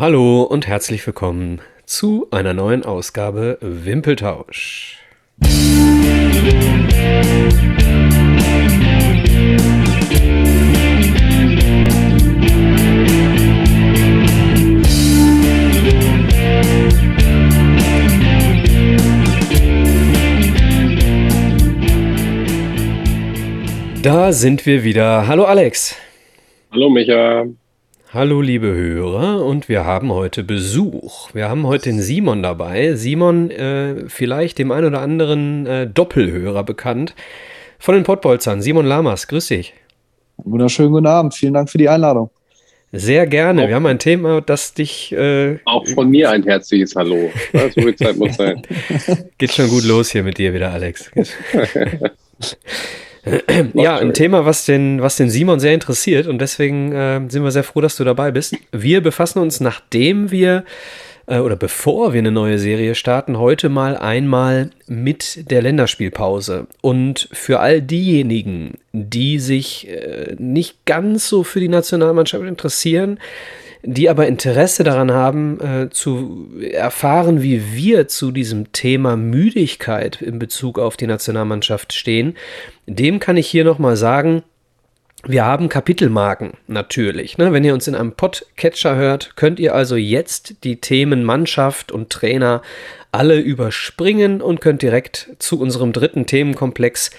Hallo und herzlich willkommen zu einer neuen Ausgabe Wimpeltausch. Da sind wir wieder. Hallo Alex. Hallo Micha. Hallo liebe Hörer und wir haben heute Besuch. Wir haben heute den Simon dabei. Simon, äh, vielleicht dem einen oder anderen äh, Doppelhörer bekannt von den Pottbolzern. Simon Lamas, grüß dich. Wunderschönen guten Abend, vielen Dank für die Einladung. Sehr gerne. Wir haben ein Thema, das dich. Äh, Auch von mir ein herzliches Hallo. So viel Zeit muss sein. Geht schon gut los hier mit dir wieder, Alex. ja, ein Thema, was den, was den Simon sehr interessiert und deswegen äh, sind wir sehr froh, dass du dabei bist. Wir befassen uns, nachdem wir äh, oder bevor wir eine neue Serie starten, heute mal einmal mit der Länderspielpause. Und für all diejenigen, die sich äh, nicht ganz so für die Nationalmannschaft interessieren, die aber Interesse daran haben, äh, zu erfahren, wie wir zu diesem Thema Müdigkeit in Bezug auf die Nationalmannschaft stehen, dem kann ich hier nochmal sagen, wir haben Kapitelmarken natürlich. Ne? Wenn ihr uns in einem Podcatcher hört, könnt ihr also jetzt die Themen Mannschaft und Trainer alle überspringen und könnt direkt zu unserem dritten Themenkomplex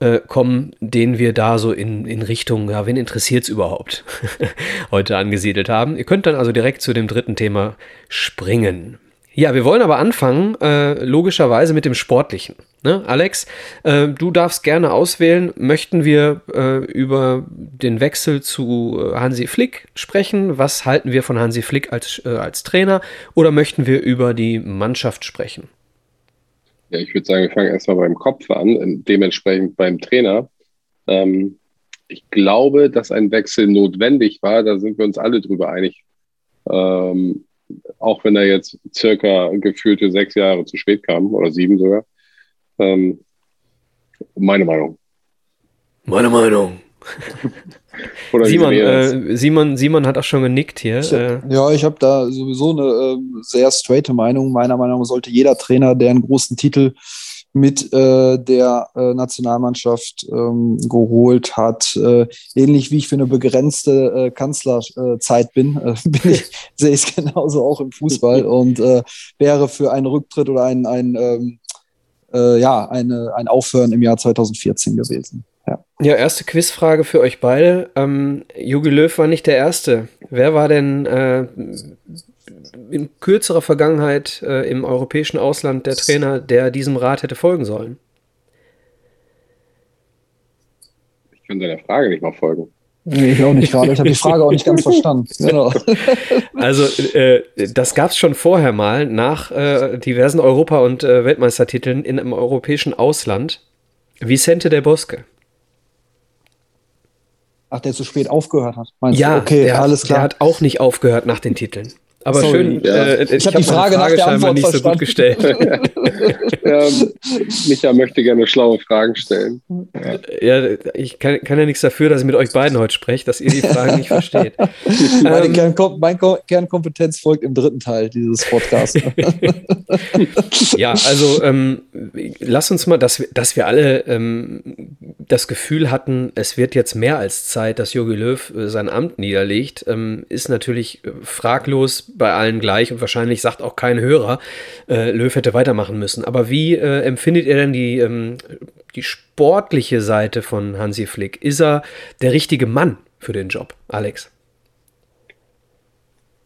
äh, kommen, den wir da so in, in Richtung, ja, wen interessiert es überhaupt, heute angesiedelt haben. Ihr könnt dann also direkt zu dem dritten Thema springen. Ja, wir wollen aber anfangen, äh, logischerweise mit dem Sportlichen. Ne? Alex, äh, du darfst gerne auswählen. Möchten wir äh, über den Wechsel zu äh, Hansi Flick sprechen? Was halten wir von Hansi Flick als, äh, als Trainer? Oder möchten wir über die Mannschaft sprechen? Ja, ich würde sagen, wir fangen erstmal beim Kopf an, dementsprechend beim Trainer. Ähm, ich glaube, dass ein Wechsel notwendig war, da sind wir uns alle drüber einig. Ähm, auch wenn er jetzt circa gefühlte sechs Jahre zu spät kam, oder sieben sogar. Ähm, meine Meinung. Meine Meinung. Simon, äh, Simon, Simon hat auch schon genickt hier. Ich, äh. Ja, ich habe da sowieso eine äh, sehr straighte Meinung. Meiner Meinung nach sollte jeder Trainer, der einen großen Titel mit äh, der äh, Nationalmannschaft ähm, geholt hat, äh, ähnlich wie ich für eine begrenzte Kanzlerzeit bin, bin ich, sehe ich es genauso auch im Fußball und wäre für einen Rücktritt oder ein, ein ähm, ja, eine, ein Aufhören im Jahr 2014 gewesen. Ja. ja, erste Quizfrage für euch beide. Ähm, Jogi Löw war nicht der Erste. Wer war denn äh, in kürzerer Vergangenheit äh, im europäischen Ausland der Trainer, der diesem Rat hätte folgen sollen? Ich kann deiner Frage nicht mal folgen. Nee, ich auch nicht gerade. Ich habe die Frage auch nicht ganz verstanden. Genau. Also, äh, das gab es schon vorher mal nach äh, diversen Europa- und äh, Weltmeistertiteln in einem europäischen Ausland. Vicente del Bosque. Ach, der zu spät aufgehört hat. Meinst ja, du? okay, der alles klar. Der hat auch nicht aufgehört nach den Titeln. Aber Sorry, schön, ja. äh, ich, ich habe die Frage, Frage nach der Antwort nicht verstanden. so gut gestellt. ja, Micha möchte gerne schlaue Fragen stellen. Ja, ja ich kann, kann, ja nichts dafür, dass ich mit euch beiden heute spreche, dass ihr die Fragen nicht versteht. Meine, ähm, Kernkom meine Kernkompetenz folgt im dritten Teil dieses Podcasts. ja, also ähm, lass uns mal, dass wir, dass wir alle ähm, das Gefühl hatten, es wird jetzt mehr als Zeit, dass Jogi Löw äh, sein Amt niederlegt, ähm, ist natürlich äh, fraglos bei allen gleich und wahrscheinlich sagt auch kein Hörer, äh, Löw hätte weitermachen müssen. Aber wie empfindet ihr denn die, ähm, die sportliche Seite von Hansi Flick? Ist er der richtige Mann für den Job, Alex?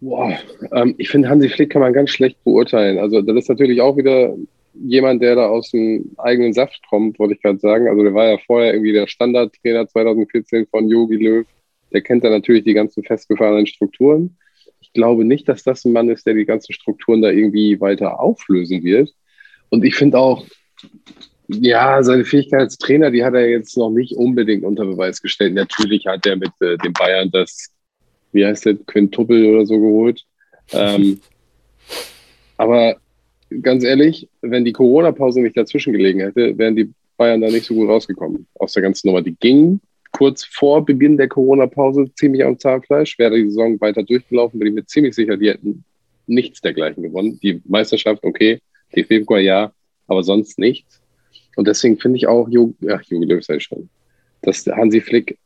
Boah, ähm, ich finde, Hansi Flick kann man ganz schlecht beurteilen. Also, das ist natürlich auch wieder jemand, der da aus dem eigenen Saft kommt, wollte ich gerade sagen. Also, der war ja vorher irgendwie der Standardtrainer 2014 von Jogi Löw. Der kennt da natürlich die ganzen festgefahrenen Strukturen ich glaube nicht, dass das ein Mann ist, der die ganzen Strukturen da irgendwie weiter auflösen wird. Und ich finde auch, ja, seine Fähigkeit als Trainer, die hat er jetzt noch nicht unbedingt unter Beweis gestellt. Natürlich hat er mit äh, den Bayern das, wie heißt der, Quintuppel oder so geholt. Ähm, aber ganz ehrlich, wenn die Corona-Pause nicht dazwischen gelegen hätte, wären die Bayern da nicht so gut rausgekommen aus der ganzen Nummer. Die gingen kurz vor Beginn der Corona-Pause ziemlich am Zahnfleisch. Wäre die Saison weiter durchgelaufen, bin ich mir ziemlich sicher, die hätten nichts dergleichen gewonnen. Die Meisterschaft, okay, die Februar ja, aber sonst nichts. Und deswegen finde ich auch, Jogi, ach, Jogi Löw sei schon, dass Hansi Flick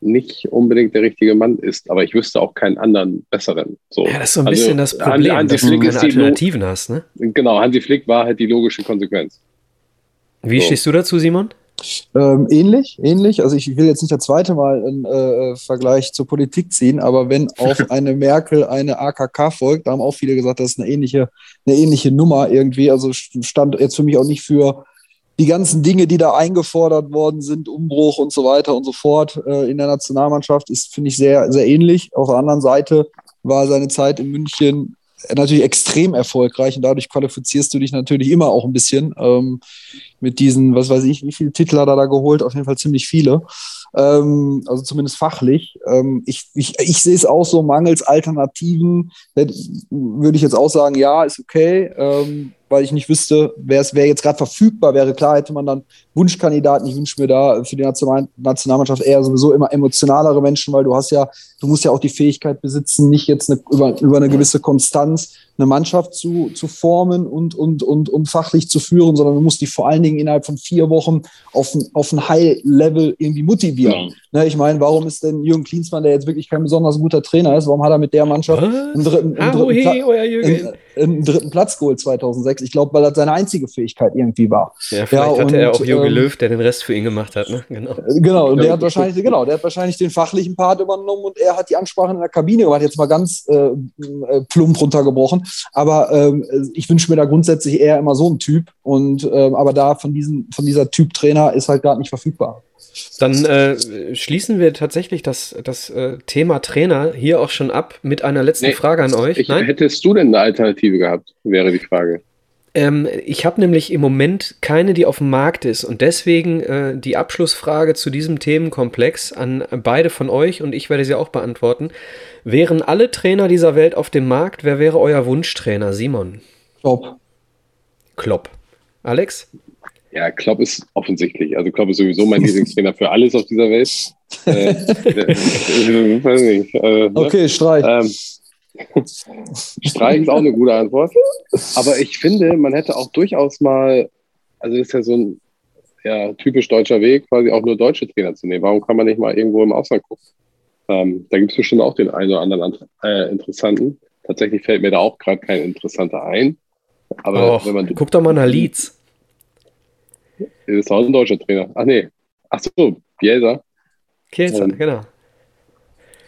nicht unbedingt der richtige Mann ist, aber ich wüsste auch keinen anderen besseren. So. Ja, das ist so ein also, bisschen das Problem, Hansi dass Flick du keine Alternativen hast, ne? Genau, Hansi Flick war halt die logische Konsequenz. Wie so. stehst du dazu, Simon? Ähm, ähnlich, ähnlich. Also ich will jetzt nicht das zweite Mal einen äh, Vergleich zur Politik ziehen, aber wenn auf eine Merkel eine AKK folgt, da haben auch viele gesagt, das ist eine ähnliche, eine ähnliche Nummer irgendwie. Also stand jetzt für mich auch nicht für die ganzen Dinge, die da eingefordert worden sind, Umbruch und so weiter und so fort äh, in der Nationalmannschaft, ist, finde ich, sehr, sehr ähnlich. Auf der anderen Seite war seine Zeit in München natürlich extrem erfolgreich und dadurch qualifizierst du dich natürlich immer auch ein bisschen ähm, mit diesen, was weiß ich, wie viele Titel hat er da geholt? Auf jeden Fall ziemlich viele. Ähm, also zumindest fachlich. Ähm, ich, ich, ich sehe es auch so, mangels Alternativen, würde ich jetzt auch sagen, ja, ist okay. Ähm, weil ich nicht wüsste, wer es jetzt gerade verfügbar wäre. Klar hätte man dann Wunschkandidaten. Ich wünsche mir da für die National Nationalmannschaft eher sowieso immer emotionalere Menschen, weil du hast ja, du musst ja auch die Fähigkeit besitzen, nicht jetzt eine, über, über eine gewisse Konstanz eine Mannschaft zu, zu formen und, und, und, und fachlich zu führen, sondern du musst die vor allen Dingen innerhalb von vier Wochen auf ein, auf ein High-Level irgendwie motivieren. Ne, ich meine, warum ist denn Jürgen Klinsmann, der jetzt wirklich kein besonders guter Trainer ist, warum hat er mit der Mannschaft einen dritten, einen, dritten einen, einen dritten, Platz geholt 2006? Ich glaube, weil das seine einzige Fähigkeit irgendwie war. Ja, vielleicht ja, hatte und, er auch Jogi ähm, Löw, der den Rest für ihn gemacht hat. Ne? Genau. Genau, und der hat wahrscheinlich, genau, der hat wahrscheinlich den fachlichen Part übernommen und er hat die Ansprache in der Kabine gemacht. Jetzt mal ganz äh, äh plump runtergebrochen. Aber ähm, ich wünsche mir da grundsätzlich eher immer so einen Typ. Und ähm, aber da von, diesen, von dieser Typ Trainer ist halt gerade nicht verfügbar. Dann äh, schließen wir tatsächlich das, das äh, Thema Trainer hier auch schon ab mit einer letzten nee, Frage an euch. Ich, hättest du denn eine Alternative gehabt, wäre die Frage. Ähm, ich habe nämlich im Moment keine, die auf dem Markt ist. Und deswegen äh, die Abschlussfrage zu diesem Themenkomplex an beide von euch und ich werde sie auch beantworten. Wären alle Trainer dieser Welt auf dem Markt, wer wäre euer Wunschtrainer? Simon. Klopp. Klopp. Alex? Ja, Klopp ist offensichtlich. Also Klopp ist sowieso mein Lieblingstrainer für alles auf dieser Welt. Äh, äh, äh, okay, Streich. Ähm, Streich ist auch eine gute Antwort. Aber ich finde, man hätte auch durchaus mal, also das ist ja so ein ja, typisch deutscher Weg, quasi auch nur deutsche Trainer zu nehmen. Warum kann man nicht mal irgendwo im Ausland gucken? Ähm, da gibt es bestimmt auch den einen oder anderen äh, interessanten. Tatsächlich fällt mir da auch gerade kein interessanter ein. Aber Och, wenn man guck doch mal nach Leeds. Das ist auch ein deutscher Trainer. Ach nee. Ach so, Bielsa. Kielsa, ähm, genau.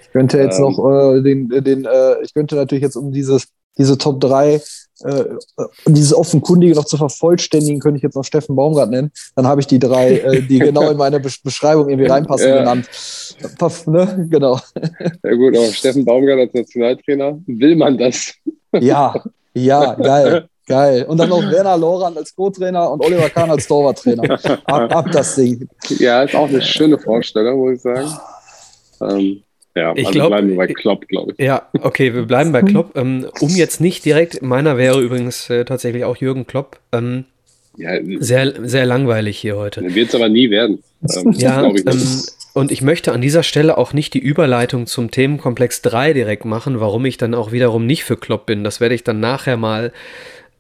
Ich könnte jetzt ähm, noch äh, den, den äh, ich könnte natürlich jetzt um dieses, diese Top 3, äh, dieses Offenkundige noch zu vervollständigen, könnte ich jetzt noch Steffen Baumgart nennen. Dann habe ich die drei, äh, die genau in meine Beschreibung irgendwie reinpassen, ja. genannt. Puff, ne? Genau. Ja gut, aber Steffen Baumgart als Nationaltrainer, will man das? Ja, ja, geil. Geil. Und dann noch Werner Loran als Co-Trainer und Oliver Kahn als Torwarttrainer. Ab, ab das Ding. Ja, ist auch eine schöne Vorstellung, muss ich sagen. Ähm, ja, ich also glaub, bleiben wir bei Klopp, glaube ich. Ja, okay, wir bleiben bei Klopp. Ähm, um jetzt nicht direkt, meiner wäre übrigens äh, tatsächlich auch Jürgen Klopp. Ähm, ja, sehr, sehr langweilig hier heute. Wird es aber nie werden. Ähm, ja, ich ähm, und ich möchte an dieser Stelle auch nicht die Überleitung zum Themenkomplex 3 direkt machen, warum ich dann auch wiederum nicht für Klopp bin. Das werde ich dann nachher mal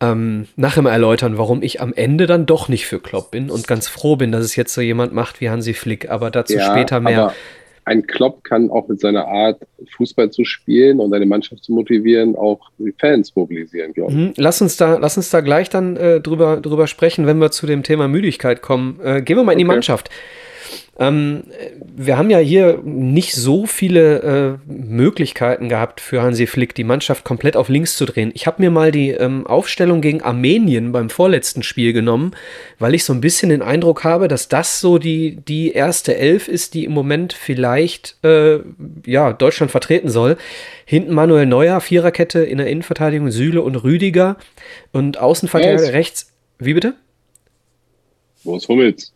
ähm, nachher mal erläutern, warum ich am Ende dann doch nicht für Klopp bin und ganz froh bin, dass es jetzt so jemand macht wie Hansi Flick. Aber dazu ja, später mehr ein Klopp kann auch mit seiner Art, Fußball zu spielen und eine Mannschaft zu motivieren, auch die Fans mobilisieren, glaube ich. Mhm. Lass uns da, lass uns da gleich dann äh, drüber, drüber sprechen, wenn wir zu dem Thema Müdigkeit kommen. Äh, gehen wir mal in die Mannschaft. Ähm, wir haben ja hier nicht so viele äh, Möglichkeiten gehabt für Hansi Flick, die Mannschaft komplett auf links zu drehen. Ich habe mir mal die ähm, Aufstellung gegen Armenien beim vorletzten Spiel genommen, weil ich so ein bisschen den Eindruck habe, dass das so die, die erste Elf ist, die im Moment vielleicht äh, ja, Deutschland vertreten soll. Hinten Manuel Neuer, Viererkette in der Innenverteidigung, Süle und Rüdiger und Außenverteidiger rechts. Wie bitte? Wo ist Hummels?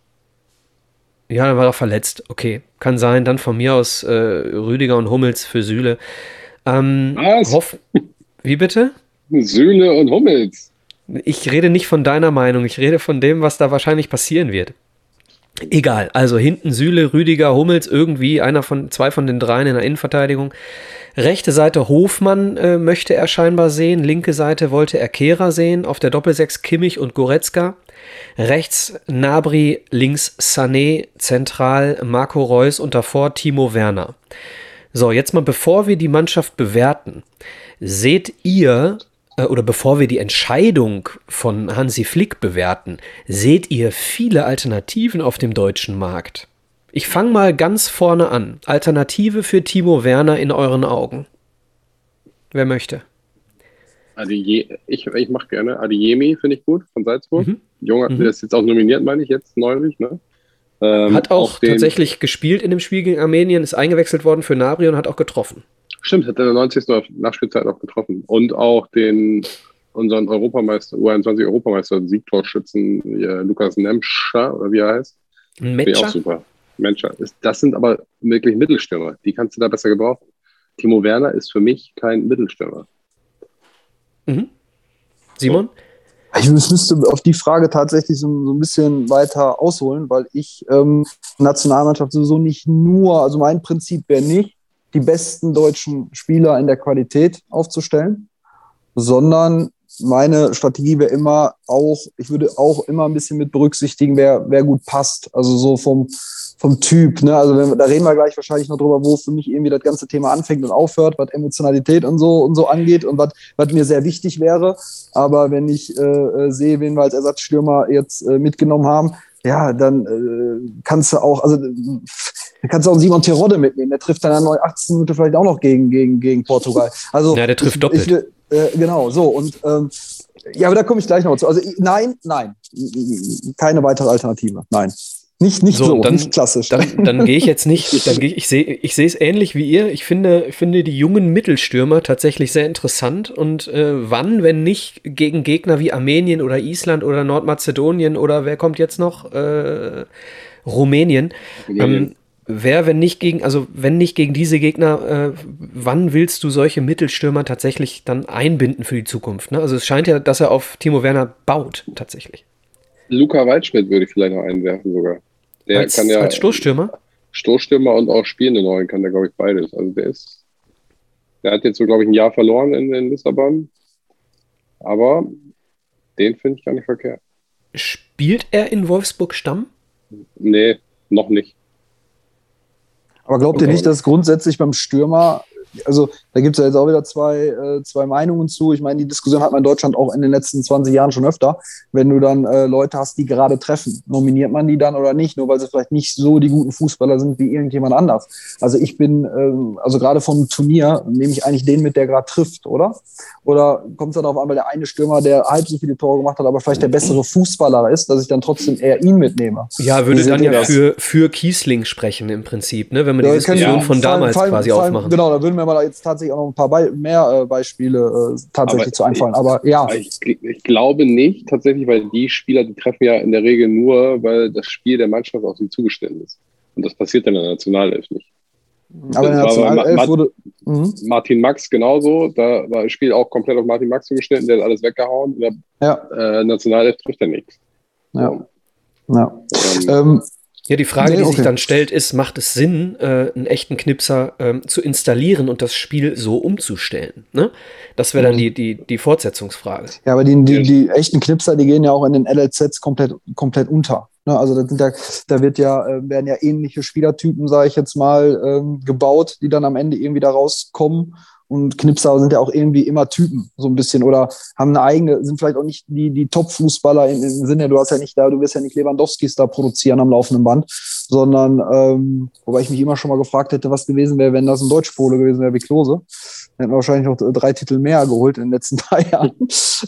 Ja, dann war er verletzt. Okay, kann sein. Dann von mir aus äh, Rüdiger und Hummels für Süle. Ähm, Was? Hoff Wie bitte? Süle und Hummels. Ich rede nicht von deiner Meinung. Ich rede von dem, was da wahrscheinlich passieren wird. Egal, also hinten Süle, Rüdiger, Hummels, irgendwie einer von zwei von den dreien in der Innenverteidigung. Rechte Seite Hofmann äh, möchte er scheinbar sehen, linke Seite wollte er Kehrer sehen, auf der Doppelsechs Kimmich und Goretzka. Rechts Nabri, links Sané, zentral Marco Reus und davor Timo Werner. So, jetzt mal bevor wir die Mannschaft bewerten, seht ihr äh, oder bevor wir die Entscheidung von Hansi Flick bewerten, seht ihr viele Alternativen auf dem deutschen Markt? Ich fange mal ganz vorne an. Alternative für Timo Werner in euren Augen. Wer möchte? Adie, ich ich mache gerne. Adiemi finde ich gut von Salzburg. Mhm. Junger, mhm. der ist jetzt auch nominiert, meine ich, jetzt neulich. Ne? Ähm, hat auch, auch tatsächlich gespielt in dem Spiel gegen Armenien, ist eingewechselt worden für Nabri und hat auch getroffen. Stimmt, hat in der 90. Nachspielzeit auch getroffen. Und auch den unseren Europameister, U21-Europameister, Siegtorschützen, Lukas Nemscher, oder wie er heißt. Metscher? auch super. Metscher. Das sind aber wirklich Mittelstürmer. Die kannst du da besser gebrauchen. Timo Werner ist für mich kein Mittelstürmer. Mhm. Simon? Ich müsste auf die Frage tatsächlich so, so ein bisschen weiter ausholen, weil ich ähm, Nationalmannschaft sowieso nicht nur, also mein Prinzip wäre nicht, die besten deutschen Spieler in der Qualität aufzustellen, sondern meine Strategie wäre immer auch, ich würde auch immer ein bisschen mit berücksichtigen, wer, wer gut passt. Also so vom, vom Typ. Ne? Also wenn, da reden wir gleich wahrscheinlich noch drüber, wo für mich irgendwie das ganze Thema anfängt und aufhört, was Emotionalität und so und so angeht und was, was mir sehr wichtig wäre. Aber wenn ich äh, äh sehe, wen wir als Ersatzstürmer jetzt äh, mitgenommen haben, ja, dann äh, kannst du auch, also dann kannst du auch Simon Terodde mitnehmen. Der trifft dann an 18 Minuten vielleicht auch noch gegen, gegen, gegen Portugal. Also, ja, der trifft ich, doppelt. Ich, äh, genau, so. Und ähm, ja, aber da komme ich gleich noch zu. Also nein, nein. Keine weitere Alternative. Nein. Nicht, nicht so, so dann, nicht klassisch. Dann, dann gehe ich jetzt nicht, dann gehe ich, ich sehe ich sehe es ähnlich wie ihr. Ich finde, finde die jungen Mittelstürmer tatsächlich sehr interessant und äh, wann, wenn nicht gegen Gegner wie Armenien oder Island oder Nordmazedonien oder wer kommt jetzt noch? Äh, Rumänien. Ähm, wer, wenn nicht gegen, also wenn nicht gegen diese Gegner, äh, wann willst du solche Mittelstürmer tatsächlich dann einbinden für die Zukunft? Ne? Also es scheint ja, dass er auf Timo Werner baut, tatsächlich. Luca Waldschmidt würde ich vielleicht noch einwerfen sogar. Der als, kann ja. Als Stoßstürmer? Stoßstürmer und auch spielende Neuen kann der, glaube ich, beides. Also der ist. Der hat jetzt so, glaube ich, ein Jahr verloren in, in Lissabon. Aber den finde ich gar nicht verkehrt. Spielt er in Wolfsburg Stamm? Nee, noch nicht. Aber glaubt okay. ihr nicht, dass grundsätzlich beim Stürmer also da gibt es ja jetzt auch wieder zwei, äh, zwei Meinungen zu. Ich meine, die Diskussion hat man in Deutschland auch in den letzten 20 Jahren schon öfter. Wenn du dann äh, Leute hast, die gerade treffen, nominiert man die dann oder nicht, nur weil sie vielleicht nicht so die guten Fußballer sind wie irgendjemand anders. Also ich bin, ähm, also gerade vom Turnier nehme ich eigentlich den mit, der gerade trifft, oder? Oder kommt es dann auf einmal der eine Stürmer, der halb so viele Tore gemacht hat, aber vielleicht der bessere Fußballer ist, dass ich dann trotzdem eher ihn mitnehme? Ja, würde dann ja für, für Kiesling sprechen im Prinzip, ne? wenn die ja, Diskussion ja, von damals fallen, quasi fallen, aufmachen. Genau, da würden wir mal jetzt tatsächlich auch noch ein paar Be mehr äh, Beispiele äh, tatsächlich aber zu einfallen. Aber ja. Ich, ich, glaube nicht tatsächlich, weil die Spieler, die treffen ja in der Regel nur, weil das Spiel der Mannschaft auf sie zugestellt ist. Und das passiert dann in der Nationalelf nicht. Aber in der Nationalelf wurde. Mhm. Martin Max genauso. Da war das Spiel auch komplett auf Martin Max zugeschnitten, der hat alles weggehauen. In der ja. äh, Nationalelf trifft er nichts. Ja. Ja. Ähm, ähm, ja, die Frage, nee, die sich dann stellt, ist, macht es Sinn, äh, einen echten Knipser ähm, zu installieren und das Spiel so umzustellen? Ne? Das wäre dann mhm. die, die, die Fortsetzungsfrage. Ja, aber die, die, die echten Knipser, die gehen ja auch in den LLZs komplett, komplett unter. Ne? Also da, da wird ja, äh, werden ja ähnliche Spielertypen, sage ich jetzt mal, ähm, gebaut, die dann am Ende irgendwie da rauskommen und Knipser sind ja auch irgendwie immer Typen, so ein bisschen, oder haben eine eigene, sind vielleicht auch nicht die, die Top-Fußballer im, im, Sinne, du hast ja nicht da, du wirst ja nicht Lewandowskis da produzieren am laufenden Band, sondern, ähm, wobei ich mich immer schon mal gefragt hätte, was gewesen wäre, wenn das ein Deutschpole gewesen wäre wie Klose. Hätten wir wahrscheinlich noch drei Titel mehr geholt in den letzten drei Jahren.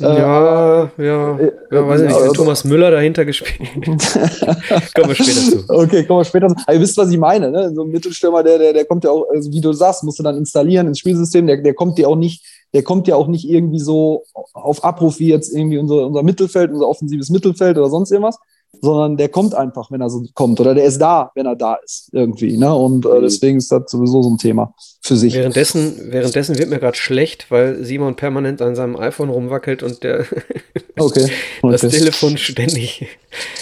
Ja, äh, ja, äh, ja, weiß ich nicht, also, Thomas Müller dahinter gespielt. kommen wir später zu. Okay, kommen wir später zu. Aber ihr wisst, was ich meine, ne? So ein Mittelstürmer, der, der, der kommt ja auch, also wie du sagst, musst du dann installieren ins Spielsystem, der, der kommt ja auch nicht, der kommt ja auch nicht irgendwie so auf Abruf wie jetzt irgendwie unser, unser Mittelfeld, unser offensives Mittelfeld oder sonst irgendwas, sondern der kommt einfach, wenn er so kommt. Oder der ist da, wenn er da ist, irgendwie. Ne? Und äh, deswegen ist das sowieso so ein Thema für sich. Währenddessen, währenddessen wird mir gerade schlecht, weil Simon permanent an seinem iPhone rumwackelt und der okay. das Telefon ständig.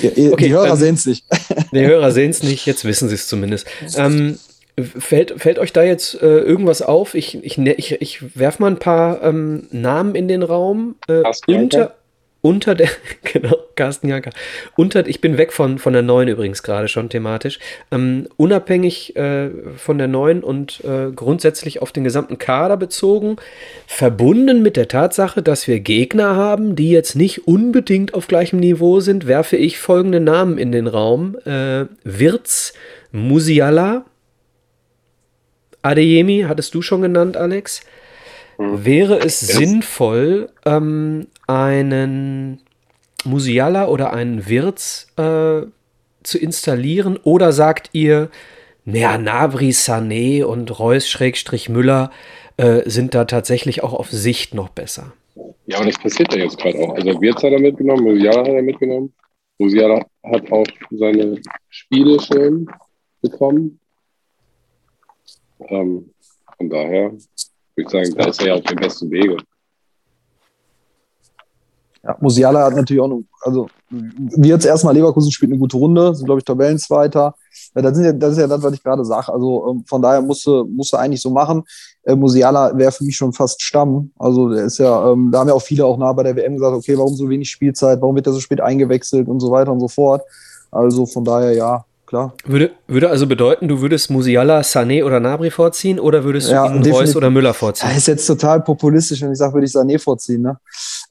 Ja, okay, die Hörer sehen es nicht. Die Hörer sehen es nicht, jetzt wissen sie es zumindest. Ähm, Fällt, fällt euch da jetzt äh, irgendwas auf? Ich, ich, ne, ich, ich werfe mal ein paar ähm, Namen in den Raum. Äh, unter, unter der, genau, Carsten Janker. Unter, ich bin weg von, von der neuen übrigens gerade schon thematisch. Ähm, unabhängig äh, von der neuen und äh, grundsätzlich auf den gesamten Kader bezogen, verbunden mit der Tatsache, dass wir Gegner haben, die jetzt nicht unbedingt auf gleichem Niveau sind, werfe ich folgende Namen in den Raum. Äh, Wirz, Musiala, Adeyemi hattest du schon genannt, Alex. Hm. Wäre es sinnvoll, ähm, einen Musiala oder einen Wirtz äh, zu installieren? Oder sagt ihr, naja, Nabri, Sané und Reus-Müller äh, sind da tatsächlich auch auf Sicht noch besser? Ja, und das passiert ja jetzt gerade auch. Also Wirtz hat er mitgenommen, Musiala hat er mitgenommen. Musiala hat auch seine Spiele schon bekommen. Ähm, von daher würde ich sagen, da ist er ja auf dem besten Wege. Ja, Musiala hat natürlich auch noch, also wie jetzt erstmal Leverkusen spielt eine gute Runde, sind glaube ich Tabellenzweiter. Ja, das, sind ja, das ist ja das, was ich gerade sage. Also ähm, von daher musste, musste eigentlich so machen. Äh, Musiala wäre für mich schon fast Stamm. Also der ist ja, ähm, da haben ja auch viele auch nah bei der WM gesagt, okay, warum so wenig Spielzeit, warum wird er so spät eingewechselt und so weiter und so fort. Also von daher ja, klar. Würde, würde also bedeuten, du würdest Musiala, Sané oder Nabri vorziehen oder würdest du ja, ihn Reus oder Müller vorziehen? Das ist jetzt total populistisch, wenn ich sage, würde ich Sané vorziehen. Ne?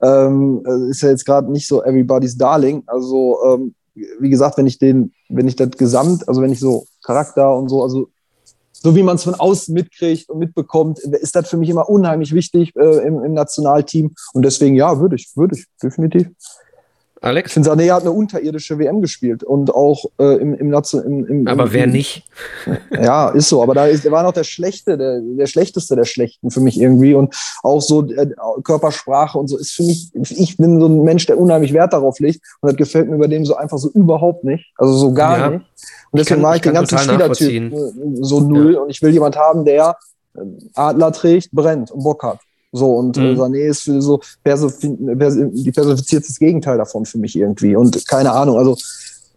Ähm, ist ja jetzt gerade nicht so everybody's darling. Also, ähm, wie gesagt, wenn ich den, wenn ich das Gesamt, also wenn ich so Charakter und so, also so wie man es von außen mitkriegt und mitbekommt, ist das für mich immer unheimlich wichtig äh, im, im Nationalteam. Und deswegen, ja, würde ich, würde ich, definitiv. Alex? Ich finde, Sané hat eine unterirdische WM gespielt und auch äh, im, im, im, im Aber wer nicht? Ja, ist so. Aber da ist, war noch der Schlechte, der, der Schlechteste der Schlechten für mich irgendwie. Und auch so äh, Körpersprache und so ist für mich, ich bin so ein Mensch, der unheimlich Wert darauf legt. Und das gefällt mir bei dem so einfach so überhaupt nicht. Also so gar ja, nicht. Und deswegen war ich den ganzen Spielertyp äh, so null. Ja. Und ich will jemand haben, der äh, Adler trägt, brennt und Bock hat. So, und äh, mhm. Sané ist für so die personifizierte Gegenteil davon für mich irgendwie. Und keine Ahnung, also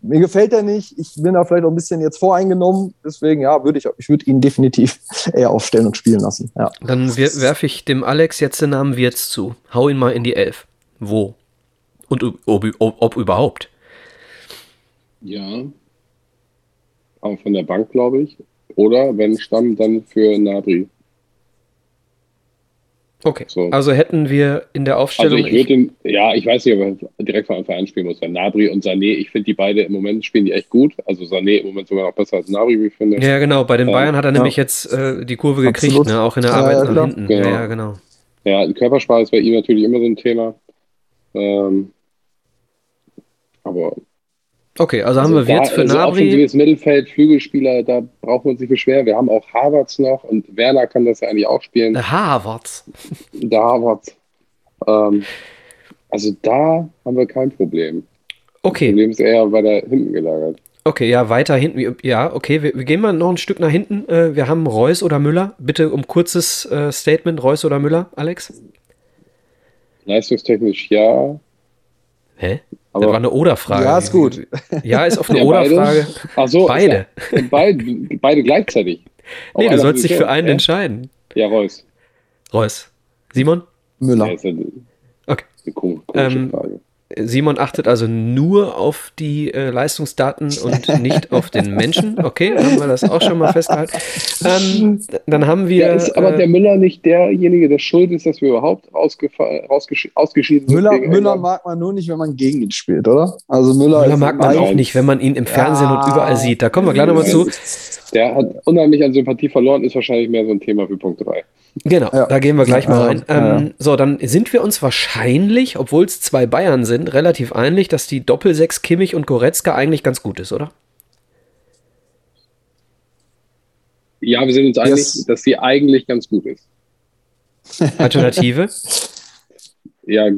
mir gefällt er nicht. Ich bin da vielleicht auch ein bisschen jetzt voreingenommen. Deswegen, ja, würde ich, ich würde ihn definitiv eher aufstellen und spielen lassen. Ja. Dann werfe ich dem Alex jetzt den Namen Wirtz zu. Hau ihn mal in die Elf. Wo? Und ob, ob, ob überhaupt? Ja. Auch von der Bank, glaube ich. Oder wenn Stamm, dann für Nabri. Okay. So. Also hätten wir in der Aufstellung. Also ich würde ja, ich weiß nicht, ob er direkt von Anfang an spielen muss. Weil Nabri und Sané, ich finde die beide im Moment spielen die echt gut. Also Sané im Moment sogar noch besser als Nabri, wie ich finde. Ja, genau. Bei den Bayern hat er ja. nämlich jetzt äh, die Kurve gekriegt, ne? auch in der Arbeit ja, nach hinten. Genau. Ja, genau. Ja, die Körpersprache ist bei ihm natürlich immer so ein Thema. Ähm, aber Okay, also, also haben wir jetzt für also Nabri. Offensives Mittelfeld, Flügelspieler, da brauchen wir uns nicht beschweren. Wir haben auch Harvards noch und Werner kann das ja eigentlich auch spielen. Der Harvards. Der Harvards. Ähm, also da haben wir kein Problem. Okay. Das Problem ist eher weiter hinten gelagert. Okay, ja, weiter hinten. Ja, okay, wir, wir, gehen mal noch ein Stück nach hinten. Äh, wir haben Reus oder Müller. Bitte um kurzes äh, Statement, Reus oder Müller, Alex? Leistungstechnisch ja. Hä? Aber das war eine Oder-Frage. Ja, ist gut. Ja, ist auf eine ja, Oder-Frage. Ach so. Beide. Ja, beide. Beide gleichzeitig. nee, du sollst dich für einen ja? entscheiden. Ja, Reus. Reus. Simon? Müller. Ja, eine, okay. Eine komische ähm, Frage. Simon achtet also nur auf die äh, Leistungsdaten und nicht auf den Menschen. Okay, dann haben wir das auch schon mal festgehalten. Ähm, dann haben wir. Ja, ist aber äh, der Müller nicht derjenige, der schuld ist, dass wir überhaupt ausgeschieden Müller, sind? Müller mag man nur nicht, wenn man gegen ihn spielt, oder? Also Müller, Müller mag man auch nicht, wenn man ihn im Fernsehen ja. und überall sieht. Da kommen wir gleich nochmal zu. Der hat unheimlich an Sympathie verloren, ist wahrscheinlich mehr so ein Thema für Punkt 3. Genau, ja. da gehen wir gleich mal rein. Ähm, so, dann sind wir uns wahrscheinlich, obwohl es zwei Bayern sind, relativ einig, dass die Doppelsechs Kimmich und Goretzka eigentlich ganz gut ist, oder? Ja, wir sind uns einig, yes. dass sie eigentlich ganz gut ist. Alternative? ja,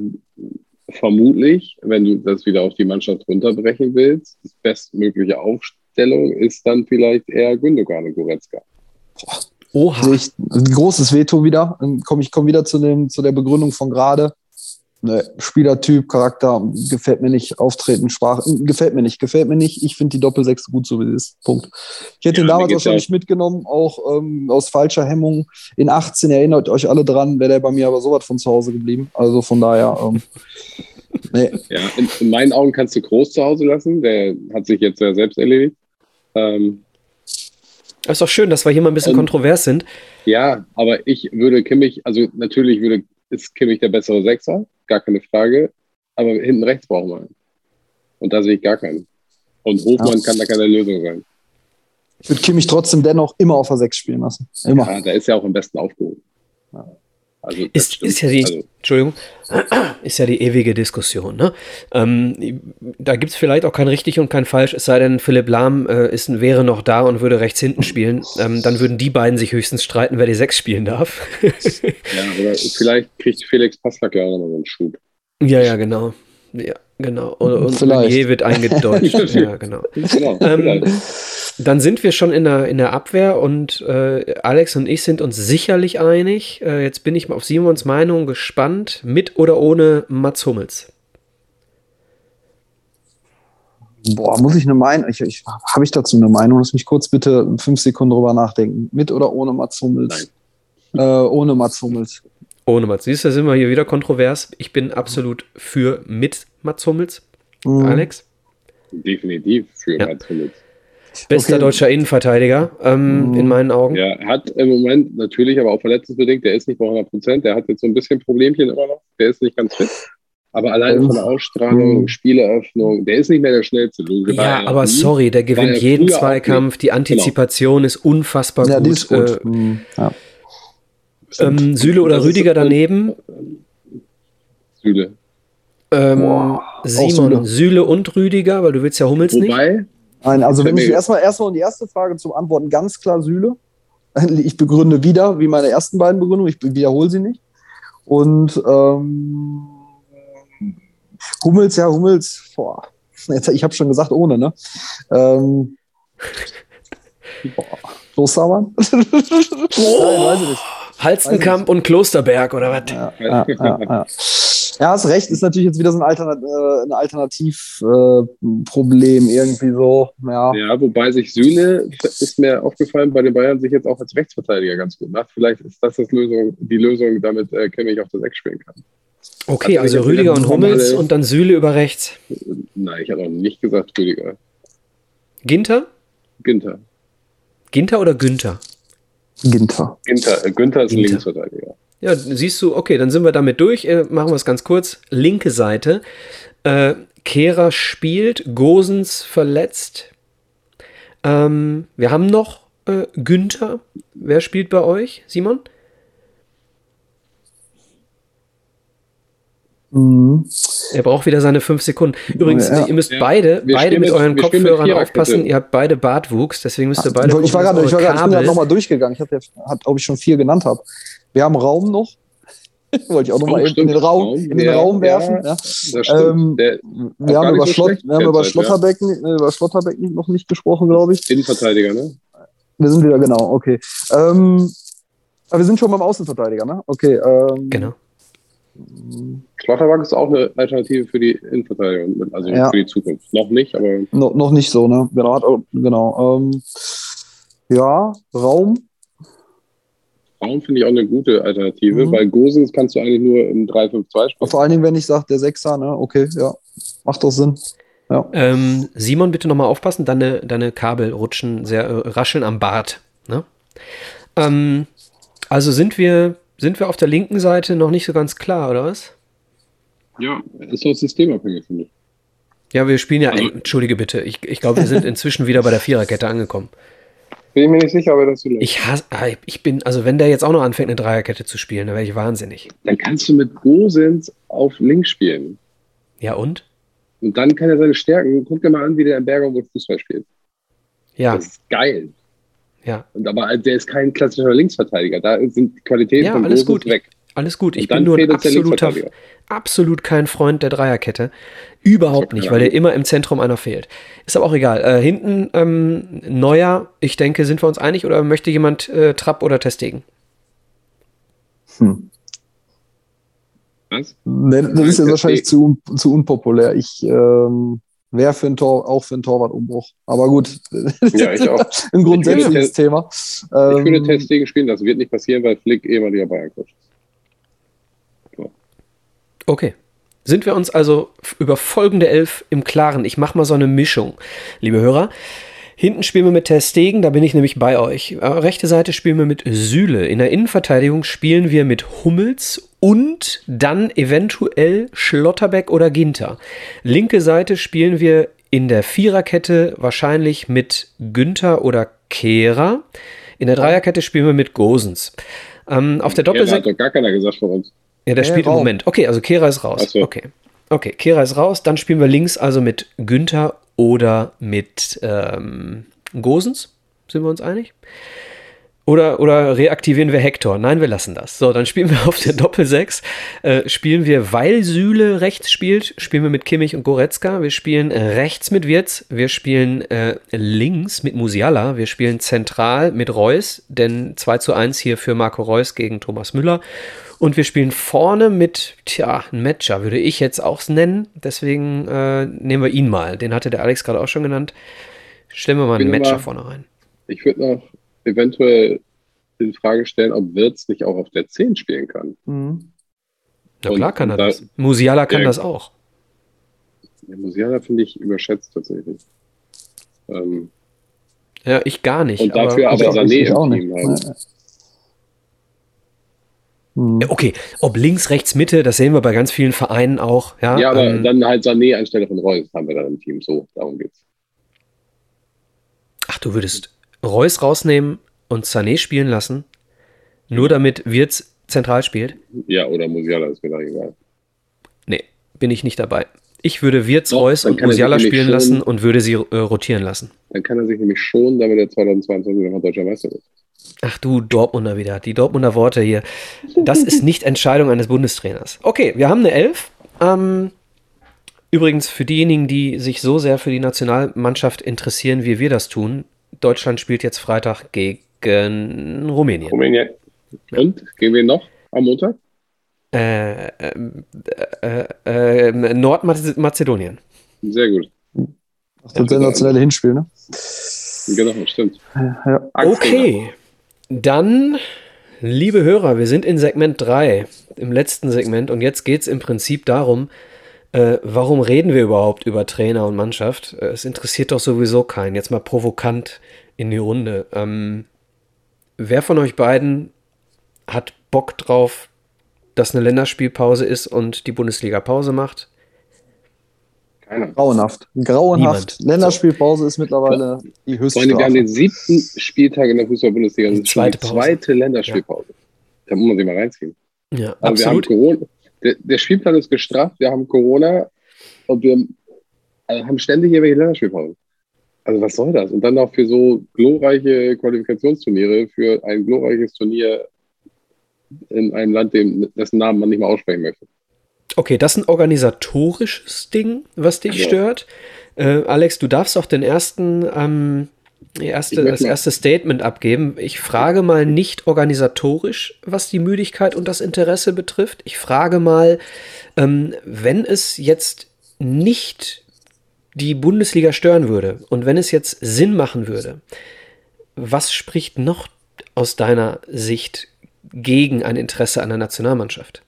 vermutlich, wenn du das wieder auf die Mannschaft runterbrechen willst, die bestmögliche Aufstellung ist dann vielleicht eher Gündogan und Goretzka. Oha. Sehe ich ein großes Veto wieder. Dann komme ich komm wieder zu, dem, zu der Begründung von gerade. Ne, Spielertyp, Charakter, gefällt mir nicht, Auftreten, Sprache, gefällt mir nicht, gefällt mir nicht. Ich finde die Doppel-6 gut, so wie es ist. Punkt. Ich hätte ja, ihn damals wahrscheinlich mitgenommen, auch ähm, aus falscher Hemmung. In 18 erinnert euch alle dran, wäre der bei mir aber sowas von zu Hause geblieben. Also von daher, ähm, nee. Ja, in, in, meinen Augen kannst du Groß zu Hause lassen. Der hat sich jetzt ja selbst erledigt. Ähm, ist doch schön, dass wir hier mal ein bisschen und, kontrovers sind. Ja, aber ich würde Kimmich, also natürlich würde, ist Kimmich der bessere Sechser gar keine Frage. Aber hinten rechts brauchen wir einen. Und da sehe ich gar keinen. Und Hofmann ja. kann da keine Lösung sein. Ich würde Kimmich trotzdem dennoch immer auf der 6 spielen lassen. Immer. Ja, da ist ja auch am besten aufgehoben. Ja. Also ist, ist, ja die, also, Entschuldigung, ist ja die ewige Diskussion. Ne? Ähm, da gibt es vielleicht auch kein richtig und kein falsch, es sei denn, Philipp Lahm äh, ist, wäre noch da und würde rechts hinten spielen. Ähm, dann würden die beiden sich höchstens streiten, wer die Sechs spielen darf. ja, aber vielleicht kriegt Felix Passlack ja auch nochmal so einen Schub. Ja, ja, genau. Ja, genau. Und, und Meunier wird eingedeutscht. ja, genau. genau ähm, dann sind wir schon in der, in der Abwehr und äh, Alex und ich sind uns sicherlich einig. Äh, jetzt bin ich mal auf Simons Meinung gespannt. Mit oder ohne Mats Hummels? Boah, muss ich eine Meinung? Ich, ich, Habe ich dazu eine Meinung? Lass mich kurz bitte fünf Sekunden drüber nachdenken. Mit oder ohne Mats Hummels? Äh, ohne Mats Hummels. Ohne Mats. Siehst du, da sind wir hier wieder kontrovers. Ich bin absolut für mit Mats Hummels. Mhm. Alex? Definitiv für ja. Mats Hummels. Bester okay. deutscher Innenverteidiger ähm, mhm. in meinen Augen. Ja, hat im Moment natürlich, aber auch verletzungsbedingt, der ist nicht bei 100 Prozent. Der hat jetzt so ein bisschen Problemchen immer noch. Der ist nicht ganz fit. Aber allein von der Ausstrahlung, mhm. Spieleröffnung, der ist nicht mehr der schnellste. Loge. Ja, aber nie. sorry, der gewinnt jeden Zweikampf. Die Antizipation genau. ist unfassbar ja, gut. Die ist gut. Äh, mhm. ja. ähm, Süle oder Rüdiger daneben? Süle. Ähm, Simon, Süle. Süle. und Rüdiger, weil du willst ja Hummels Wobei, nicht. Nein, also wenn ich erstmal erstmal um die erste Frage zum Antworten ganz klar Süle. Ich begründe wieder, wie meine ersten beiden Begründungen, ich wiederhole sie nicht. Und ähm, Hummels, ja, Hummels, boah, jetzt, ich habe schon gesagt, ohne, ne? Ähm, boah, Klostermann? Nein, weiß ich nicht. Halstenkamp und Klosterberg, oder was? Ja, ja, ja, ja. Hast recht, ist natürlich jetzt wieder so ein, Alternat äh, ein Alternativproblem äh, irgendwie so. Ja. ja, wobei sich Süle, ist mir aufgefallen, bei den Bayern sich jetzt auch als Rechtsverteidiger ganz gut macht. Vielleicht ist das, das Lösung, die Lösung, damit äh, Kimmich auf der Sechs spielen kann. Okay, also, also Rüdiger und Hummels und dann Süle über rechts. Nein, ich habe auch nicht gesagt Rüdiger. Ginter? Ginter. Ginter oder Günther? Ginter. Ginter, äh, Günther ist Ginter. Linksverteidiger. Ja, siehst du, okay, dann sind wir damit durch. Äh, machen wir es ganz kurz. Linke Seite. Äh, Kehrer spielt, Gosens verletzt. Ähm, wir haben noch äh, Günther. Wer spielt bei euch, Simon? Mhm. Er braucht wieder seine fünf Sekunden. Übrigens, ja. ihr müsst ja. beide, wir beide mit euren Kopfhörern aufpassen. Ihr habt beide Bartwuchs, deswegen müsst ihr beide. Ich, war gerade, ich war gerade nochmal durchgegangen. Ich habe, ob ich schon vier genannt habe. Wir haben Raum noch. Wollte ich auch nochmal in den Raum, in den ja, Raum werfen. Ja, ähm, wir, haben über, so Schlott, wir haben über Schlotterbecken, ja. über Schlotterbecken noch nicht gesprochen, glaube ich. Innenverteidiger, ne? Wir sind wieder, genau, okay. Ähm, aber wir sind schon beim Außenverteidiger, ne? Okay. Ähm, genau. Schlotterbank ist auch eine Alternative für die Innenverteidigung, also ja. für die Zukunft. Noch nicht, aber. No, noch nicht so, ne? Genau. genau. Ähm, ja, Raum. Raum finde ich auch eine gute Alternative, mhm. weil Gosens kannst du eigentlich nur im 3-5-2 spielen. Vor allen Dingen, wenn ich sage, der Sechser, ne? Okay, ja. Macht doch Sinn. Ja. Ähm, Simon, bitte nochmal aufpassen, deine, deine Kabel rutschen sehr, äh, rascheln am Bart. Ne? Ähm, also sind wir sind wir auf der linken Seite noch nicht so ganz klar, oder was? Ja, ist doch systemabhängig, finde ich. Ja, wir spielen ja, also, entschuldige bitte, ich, ich glaube, wir sind inzwischen wieder bei der Viererkette angekommen. Bin ich mir nicht sicher, aber das so Ich hasse, ah, ich bin, also wenn der jetzt auch noch anfängt, eine Dreierkette zu spielen, dann wäre ich wahnsinnig. Dann kannst du mit Gosens auf links spielen. Ja, und? Und dann kann er seine Stärken, guck dir mal an, wie der in Bergamo Fußball spielt. Ja. Das ist geil. Ja. Und aber der ist kein klassischer Linksverteidiger. Da sind die Qualitäten ja, von alles gut. weg. Alles gut. Ich bin nur ein absoluter, absolut kein Freund der Dreierkette. Überhaupt nicht, weil der immer im Zentrum einer fehlt. Ist aber auch egal. Äh, hinten ähm, Neuer, ich denke, sind wir uns einig oder möchte jemand äh, Trapp oder Testegen? Hm. Was? Nee, das ist jetzt wahrscheinlich zu, zu unpopulär. Ich ähm, wäre für ein Tor, auch für einen Torwartumbruch. Aber gut, ja, ich auch. ein grundsätzliches Thema. Ich ähm, würde Testegen spielen, das wird nicht passieren, weil Flick ehemaliger Bayern-Coach ist. Okay. Sind wir uns also über folgende Elf im Klaren? Ich mache mal so eine Mischung, liebe Hörer. Hinten spielen wir mit Terstegen, da bin ich nämlich bei euch. Äh, rechte Seite spielen wir mit Süle. In der Innenverteidigung spielen wir mit Hummels und dann eventuell Schlotterbeck oder Ginter. Linke Seite spielen wir in der Viererkette wahrscheinlich mit Günther oder Kehrer. In der Dreierkette spielen wir mit Gosens. Ähm, auf der Doppelsechs. hat doch gar keiner gesagt von uns. Ja, der spielt im Moment. Okay, also Kehrer ist raus. So. Okay. Okay, Kehrer ist raus. Dann spielen wir links also mit Günther oder mit ähm, Gosens. Sind wir uns einig? Oder, oder reaktivieren wir Hector? Nein, wir lassen das. So, dann spielen wir auf der Doppel-6. Äh, spielen wir, weil Süle rechts spielt, spielen wir mit Kimmich und Goretzka. Wir spielen rechts mit Wirz. Wir spielen äh, links mit Musiala. Wir spielen zentral mit Reus, denn 2 zu 1 hier für Marco Reus gegen Thomas Müller. Und wir spielen vorne mit, tja, ein Matcher würde ich jetzt auch nennen. Deswegen äh, nehmen wir ihn mal. Den hatte der Alex gerade auch schon genannt. Stellen wir mal einen Matcher mal, vorne rein. Ich würde noch eventuell in Frage stellen, ob Wirtz nicht auch auf der 10 spielen kann. Mhm. Na klar kann er da, das. Musiala kann das auch. Ja, Musiala finde ich überschätzt tatsächlich. Ähm, ja, ich gar nicht. Und dafür aber, aber Sané im Team haben. Mhm. Okay, ob links, rechts, Mitte, das sehen wir bei ganz vielen Vereinen auch. Ja, ja aber ähm, dann halt Sané anstelle von Reus haben wir dann im Team. So, darum geht's. Ach, du würdest Reus rausnehmen und Sané spielen lassen, nur damit Wirtz zentral spielt? Ja, oder Musiala, ist mir da egal. Nee, bin ich nicht dabei. Ich würde Wirtz, Doch, Reus und Musiala spielen schon, lassen und würde sie äh, rotieren lassen. Dann kann er sich nämlich schon, damit er 2022 nochmal deutscher Meister ist. Ach du Dortmunder wieder, die Dortmunder Worte hier. Das ist nicht Entscheidung eines Bundestrainers. Okay, wir haben eine Elf. Ähm, übrigens für diejenigen, die sich so sehr für die Nationalmannschaft interessieren, wie wir das tun, Deutschland spielt jetzt Freitag gegen Rumänien. Rumänien. Und? Gehen wir noch am Montag? Äh, äh, äh, äh Nordmazedonien. Sehr gut. Das ist ein sensationelles Hinspiel, ne? Genau, stimmt. Ja. Okay. Dann, liebe Hörer, wir sind in Segment 3, im letzten Segment, und jetzt geht es im Prinzip darum, äh, warum reden wir überhaupt über Trainer und Mannschaft? Äh, es interessiert doch sowieso keinen. Jetzt mal provokant in die Runde. Ähm, wer von euch beiden hat Bock drauf, dass eine Länderspielpause ist und die Bundesliga Pause macht? Keiner. Grauenhaft. Grauenhaft. Niemand. Länderspielpause ist mittlerweile die höchste Freunde, wir haben den siebten Spieltag in der Fußball-Bundesliga. Das ist zweite, die zweite Länderspielpause. Ja. Da muss man sich mal reinziehen. Ja, also absolut. Wir haben Corona, der, der, Spielplan ist gestraft, wir haben Corona und wir also haben ständig irgendwelche Länderspielpausen. Also was soll das? Und dann noch für so glorreiche Qualifikationsturniere, für ein glorreiches Turnier in einem Land, dessen Namen man nicht mehr aussprechen möchte. Okay, das ist ein organisatorisches Ding, was dich ja. stört. Äh, Alex, du darfst auch den ersten, ähm, erste, das erste Statement abgeben. Ich frage mal nicht organisatorisch, was die Müdigkeit und das Interesse betrifft. Ich frage mal, ähm, wenn es jetzt nicht die Bundesliga stören würde und wenn es jetzt Sinn machen würde, was spricht noch aus deiner Sicht gegen ein Interesse an der Nationalmannschaft?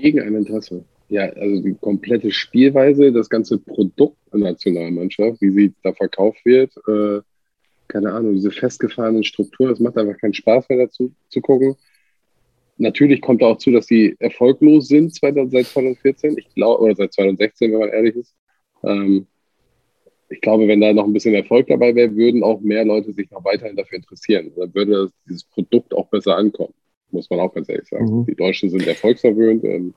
gegen ein Interesse. Ja, also die komplette Spielweise, das ganze Produkt der Nationalmannschaft, wie sie da verkauft wird, äh, keine Ahnung, diese festgefahrenen Strukturen, das macht einfach keinen Spaß mehr dazu zu gucken. Natürlich kommt auch zu, dass sie erfolglos sind seit 2014, ich glaube, oder seit 2016, wenn man ehrlich ist. Ähm, ich glaube, wenn da noch ein bisschen Erfolg dabei wäre, würden auch mehr Leute sich noch weiterhin dafür interessieren. Dann würde dieses Produkt auch besser ankommen muss man auch ganz ehrlich sagen. Mhm. Die Deutschen sind erfolgsverwöhnt. Ähm,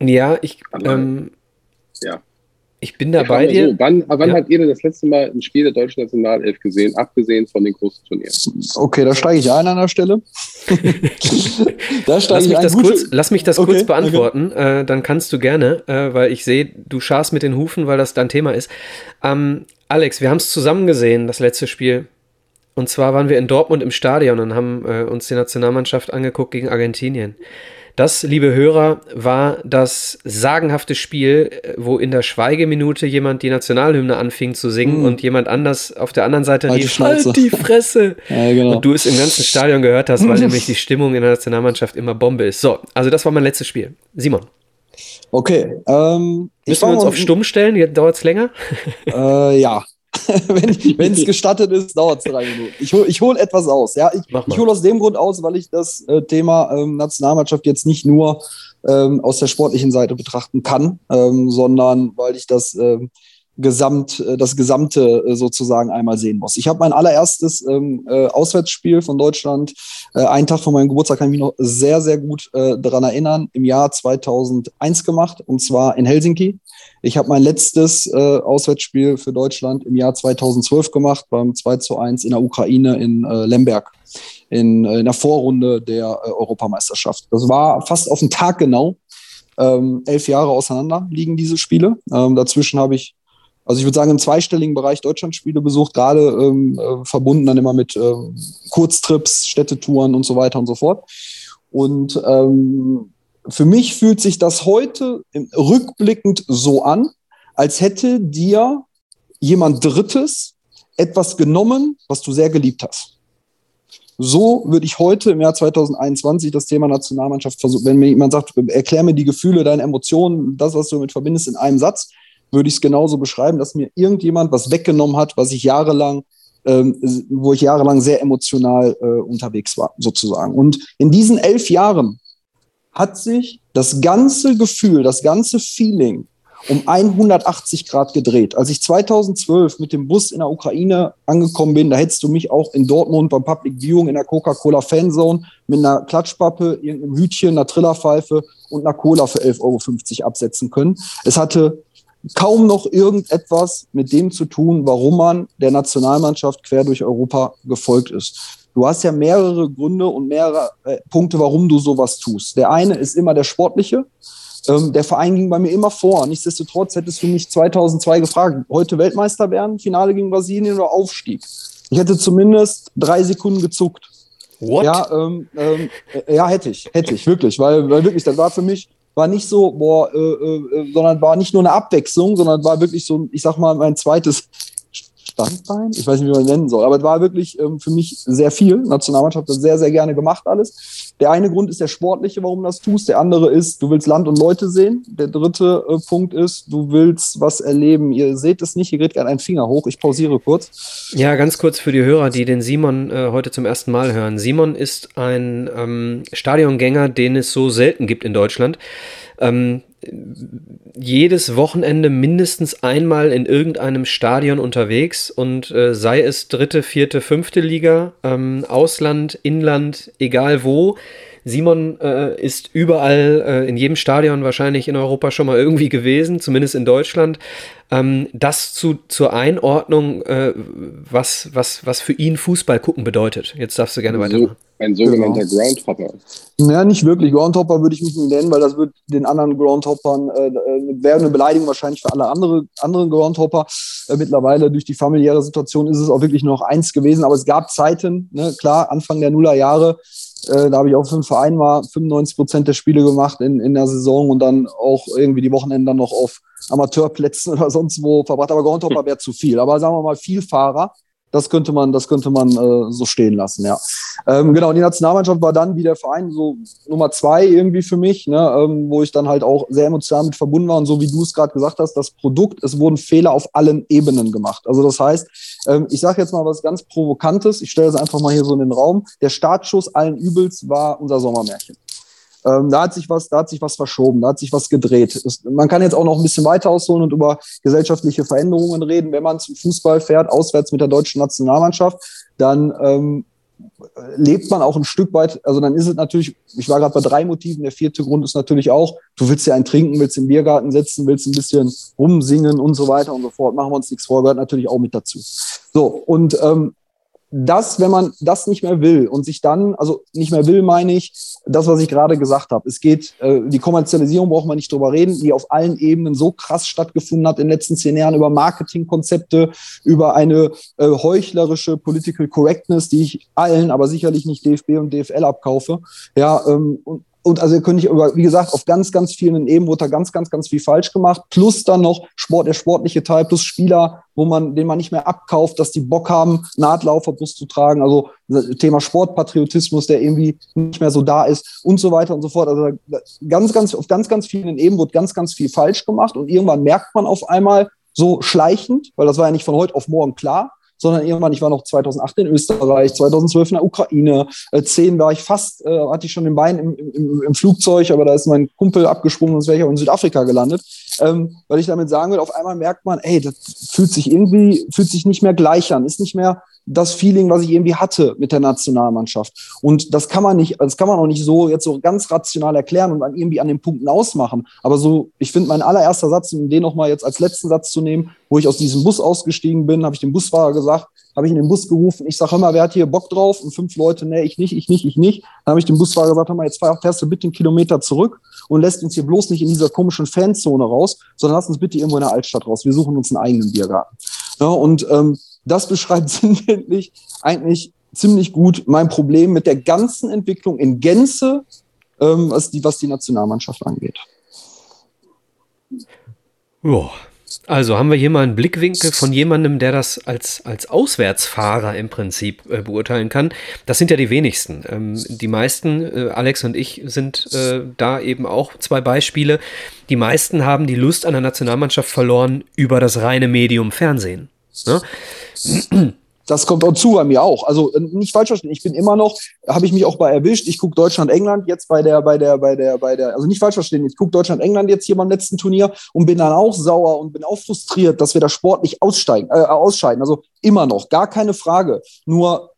ja, ich. Ähm, ja. Ich bin da bei dir. So, wann, wann ja. habt ihr denn das letzte Mal ein Spiel der deutschen Nationalelf gesehen, abgesehen von den großen Turnieren? Okay, da steige ich ein an der Stelle. da steige lass, mich das kurz, lass mich das okay, kurz beantworten, okay. äh, dann kannst du gerne, äh, weil ich sehe, du scharst mit den Hufen, weil das dein Thema ist. Ähm, Alex, wir haben es zusammen gesehen, das letzte Spiel. Und zwar waren wir in Dortmund im Stadion und haben äh, uns die Nationalmannschaft angeguckt gegen Argentinien. Das, liebe Hörer, war das sagenhafte Spiel, wo in der Schweigeminute jemand die Nationalhymne anfing zu singen mm. und jemand anders auf der anderen Seite halt rief, halt die Fresse. ja, genau. Und du es im ganzen Stadion gehört hast, weil nämlich die Stimmung in der Nationalmannschaft immer Bombe ist. So, also das war mein letztes Spiel. Simon. Okay. Ähm, Müssen wir uns auf Stumm stellen? Dauert es länger? Äh, ja, wenn es gestattet ist, dauert es drei Minuten. Ich hole ich hol etwas aus. Ja? Ich, ich hole aus dem Grund aus, weil ich das äh, Thema ähm, Nationalmannschaft jetzt nicht nur ähm, aus der sportlichen Seite betrachten kann, ähm, sondern weil ich das ähm, Gesamt, äh, das Gesamte äh, sozusagen einmal sehen muss. Ich habe mein allererstes ähm, äh, Auswärtsspiel von Deutschland, äh, einen Tag vor meinem Geburtstag, kann ich mich noch sehr, sehr gut äh, daran erinnern, im Jahr 2001 gemacht, und zwar in Helsinki. Ich habe mein letztes äh, Auswärtsspiel für Deutschland im Jahr 2012 gemacht, beim 2 zu 1 in der Ukraine in äh, Lemberg, in, äh, in der Vorrunde der äh, Europameisterschaft. Das war fast auf den Tag genau. Ähm, elf Jahre auseinander liegen diese Spiele. Ähm, dazwischen habe ich, also ich würde sagen, im zweistelligen Bereich Deutschlandspiele besucht, gerade ähm, äh, verbunden dann immer mit äh, Kurztrips, Städtetouren und so weiter und so fort. Und ähm, für mich fühlt sich das heute rückblickend so an, als hätte dir jemand Drittes etwas genommen, was du sehr geliebt hast. So würde ich heute im Jahr 2021 das Thema Nationalmannschaft versuchen. Wenn mir jemand sagt, erklär mir die Gefühle, deine Emotionen, das, was du damit verbindest, in einem Satz, würde ich es genauso beschreiben, dass mir irgendjemand was weggenommen hat, was ich jahrelang, ähm, wo ich jahrelang sehr emotional äh, unterwegs war, sozusagen. Und in diesen elf Jahren hat sich das ganze Gefühl, das ganze Feeling um 180 Grad gedreht. Als ich 2012 mit dem Bus in der Ukraine angekommen bin, da hättest du mich auch in Dortmund beim Public Viewing in der Coca-Cola Fanzone mit einer Klatschpappe, irgendeinem Hütchen, einer Trillerpfeife und einer Cola für 11,50 Euro absetzen können. Es hatte kaum noch irgendetwas mit dem zu tun, warum man der Nationalmannschaft quer durch Europa gefolgt ist. Du hast ja mehrere Gründe und mehrere äh, Punkte, warum du sowas tust. Der eine ist immer der sportliche. Ähm, der Verein ging bei mir immer vor. Nichtsdestotrotz hättest du mich 2002 gefragt, heute Weltmeister werden, Finale gegen Brasilien oder Aufstieg. Ich hätte zumindest drei Sekunden gezuckt. What? Ja, ähm, ähm, äh, ja, hätte ich, hätte ich, wirklich, weil, weil wirklich, das war für mich, war nicht so, boah, äh, äh, sondern war nicht nur eine Abwechslung, sondern war wirklich so, ich sag mal, mein zweites Standbein, ich weiß nicht, wie man nennen soll, aber es war wirklich ähm, für mich sehr viel. Nationalmannschaft hat sehr, sehr gerne gemacht alles. Der eine Grund ist der sportliche, warum du das tust. Der andere ist, du willst Land und Leute sehen. Der dritte äh, Punkt ist, du willst was erleben. Ihr seht es nicht, hier geht gerade ein Finger hoch. Ich pausiere kurz. Ja, ganz kurz für die Hörer, die den Simon äh, heute zum ersten Mal hören. Simon ist ein ähm, Stadiongänger, den es so selten gibt in Deutschland. Ähm, jedes Wochenende mindestens einmal in irgendeinem Stadion unterwegs und äh, sei es dritte, vierte, fünfte Liga, ähm, Ausland, Inland, egal wo. Simon äh, ist überall äh, in jedem Stadion wahrscheinlich in Europa schon mal irgendwie gewesen, zumindest in Deutschland. Ähm, das zu, zur Einordnung, äh, was, was, was für ihn Fußball gucken bedeutet. Jetzt darfst du gerne so, weitermachen. Ein sogenannter genau. Groundhopper. Naja, nicht wirklich. Groundhopper würde ich mich nicht nennen, weil das wird den anderen Groundhoppern, äh, äh, wäre eine Beleidigung wahrscheinlich für alle andere, anderen Groundhopper. Äh, mittlerweile durch die familiäre Situation ist es auch wirklich nur noch eins gewesen. Aber es gab Zeiten, ne, klar, Anfang der Nullerjahre, äh, da habe ich auch für einen Verein mal 95 Prozent der Spiele gemacht in, in der Saison und dann auch irgendwie die Wochenende dann noch auf Amateurplätzen oder sonst wo verbracht. Aber Groundhopper wäre zu viel. Aber sagen wir mal Vielfahrer das könnte man, das könnte man äh, so stehen lassen, ja. Ähm, genau, die Nationalmannschaft war dann wie der Verein so Nummer zwei irgendwie für mich, ne, ähm, wo ich dann halt auch sehr emotional mit verbunden war. Und so wie du es gerade gesagt hast, das Produkt, es wurden Fehler auf allen Ebenen gemacht. Also das heißt, ähm, ich sage jetzt mal was ganz Provokantes, ich stelle es einfach mal hier so in den Raum. Der Startschuss allen Übels war unser Sommermärchen. Ähm, da hat sich was, da hat sich was verschoben, da hat sich was gedreht. Es, man kann jetzt auch noch ein bisschen weiter ausholen und über gesellschaftliche Veränderungen reden. Wenn man zum Fußball fährt, auswärts mit der deutschen Nationalmannschaft, dann ähm, lebt man auch ein Stück weit, also dann ist es natürlich, ich war gerade bei drei Motiven, der vierte Grund ist natürlich auch, du willst ja ein trinken, willst im Biergarten sitzen, willst ein bisschen rumsingen und so weiter und so fort, machen wir uns nichts vor, gehört natürlich auch mit dazu. So, und ähm, das, wenn man das nicht mehr will und sich dann, also nicht mehr will, meine ich, das, was ich gerade gesagt habe. Es geht, äh, die Kommerzialisierung braucht man nicht drüber reden, die auf allen Ebenen so krass stattgefunden hat in den letzten zehn Jahren über Marketingkonzepte, über eine äh, heuchlerische Political Correctness, die ich allen, aber sicherlich nicht DFB und DFL abkaufe. Ja, ähm, und, und also könnte ich aber, wie gesagt, auf ganz, ganz vielen Ebenen wurde da ganz, ganz, ganz viel falsch gemacht. Plus dann noch Sport, der sportliche Teil, plus Spieler, wo man, den man nicht mehr abkauft, dass die Bock haben, Nahtlaufverbus zu tragen. Also Thema Sportpatriotismus, der irgendwie nicht mehr so da ist und so weiter und so fort. Also ganz, ganz, auf ganz, ganz vielen Ebenen wurde ganz, ganz viel falsch gemacht. Und irgendwann merkt man auf einmal so schleichend, weil das war ja nicht von heute auf morgen klar, sondern irgendwann, ich war noch 2008 in Österreich, 2012 in der Ukraine, äh, 10 war ich fast, äh, hatte ich schon den Bein im, im, im Flugzeug, aber da ist mein Kumpel abgesprungen, sonst wäre ich auch in Südafrika gelandet. Ähm, weil ich damit sagen will, auf einmal merkt man, ey, das fühlt sich irgendwie, fühlt sich nicht mehr gleich an, ist nicht mehr das Feeling, was ich irgendwie hatte mit der Nationalmannschaft. Und das kann man nicht, das kann man auch nicht so jetzt so ganz rational erklären und dann irgendwie an den Punkten ausmachen. Aber so, ich finde, mein allererster Satz, um den nochmal jetzt als letzten Satz zu nehmen, wo ich aus diesem Bus ausgestiegen bin, habe ich dem Busfahrer gesagt, habe ich in den Bus gerufen, ich sage immer, wer hat hier Bock drauf? Und fünf Leute, nee, ich nicht, ich nicht, ich nicht. Dann habe ich dem Busfahrer gesagt, hör mal, jetzt fährst du bitte einen Kilometer zurück und lässt uns hier bloß nicht in dieser komischen Fanzone raus, sondern lass uns bitte irgendwo in der Altstadt raus. Wir suchen uns einen eigenen Biergarten. Ja, und ähm, das beschreibt sinnbildlich eigentlich ziemlich gut mein Problem mit der ganzen Entwicklung in Gänze, ähm, was, die, was die Nationalmannschaft angeht. Ja, also haben wir hier mal einen Blickwinkel von jemandem, der das als, als Auswärtsfahrer im Prinzip äh, beurteilen kann. Das sind ja die wenigsten. Ähm, die meisten, äh, Alex und ich, sind äh, da eben auch zwei Beispiele. Die meisten haben die Lust an der Nationalmannschaft verloren über das reine Medium Fernsehen. Ne? Das kommt auch zu bei mir auch. Also äh, nicht falsch verstehen. Ich bin immer noch, habe ich mich auch bei erwischt. Ich gucke Deutschland England jetzt bei der bei der bei der bei der also nicht falsch verstehen. Ich gucke Deutschland England jetzt hier beim letzten Turnier und bin dann auch sauer und bin auch frustriert, dass wir da sportlich aussteigen äh, ausscheiden. Also immer noch, gar keine Frage. Nur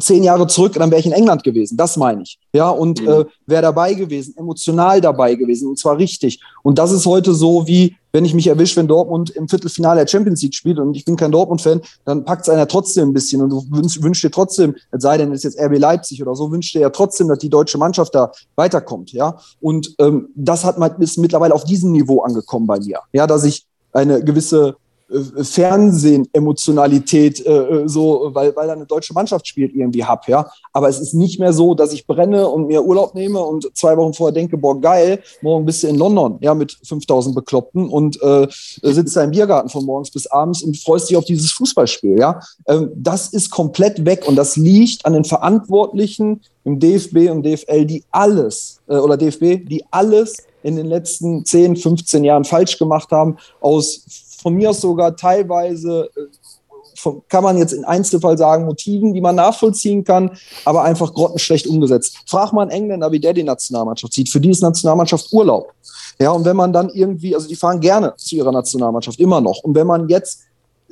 zehn Jahre zurück, dann wäre ich in England gewesen. Das meine ich. Ja, und mhm. äh, wäre dabei gewesen, emotional dabei gewesen, und zwar richtig. Und das ist heute so, wie wenn ich mich erwische, wenn Dortmund im Viertelfinale der Champions League spielt und ich bin kein Dortmund-Fan, dann packt es einer trotzdem ein bisschen und du wünschst, wünschst dir trotzdem, es sei denn, es ist jetzt RB Leipzig oder so, wünschst dir ja trotzdem, dass die deutsche Mannschaft da weiterkommt. Ja, und ähm, das hat ist mittlerweile auf diesem Niveau angekommen bei mir. Ja, dass ich eine gewisse äh, Fernsehen-Emotionalität, äh, äh, so, weil, weil da eine deutsche Mannschaft spielt, irgendwie hab, ja. Aber es ist nicht mehr so, dass ich brenne und mir Urlaub nehme und zwei Wochen vorher denke, boah, geil, morgen bist du in London, ja, mit 5000 Bekloppten und äh, sitzt da im Biergarten von morgens bis abends und freust dich auf dieses Fußballspiel, ja. Ähm, das ist komplett weg und das liegt an den Verantwortlichen im DFB und DFL, die alles, äh, oder DFB, die alles in den letzten 10, 15 Jahren falsch gemacht haben, aus von mir aus sogar teilweise, äh, kann man jetzt in Einzelfall sagen, Motiven, die man nachvollziehen kann, aber einfach grottenschlecht umgesetzt. Frag mal einen Engländer, wie der die Nationalmannschaft sieht. Für die ist Nationalmannschaft Urlaub. Ja, und wenn man dann irgendwie, also die fahren gerne zu ihrer Nationalmannschaft, immer noch. Und wenn man jetzt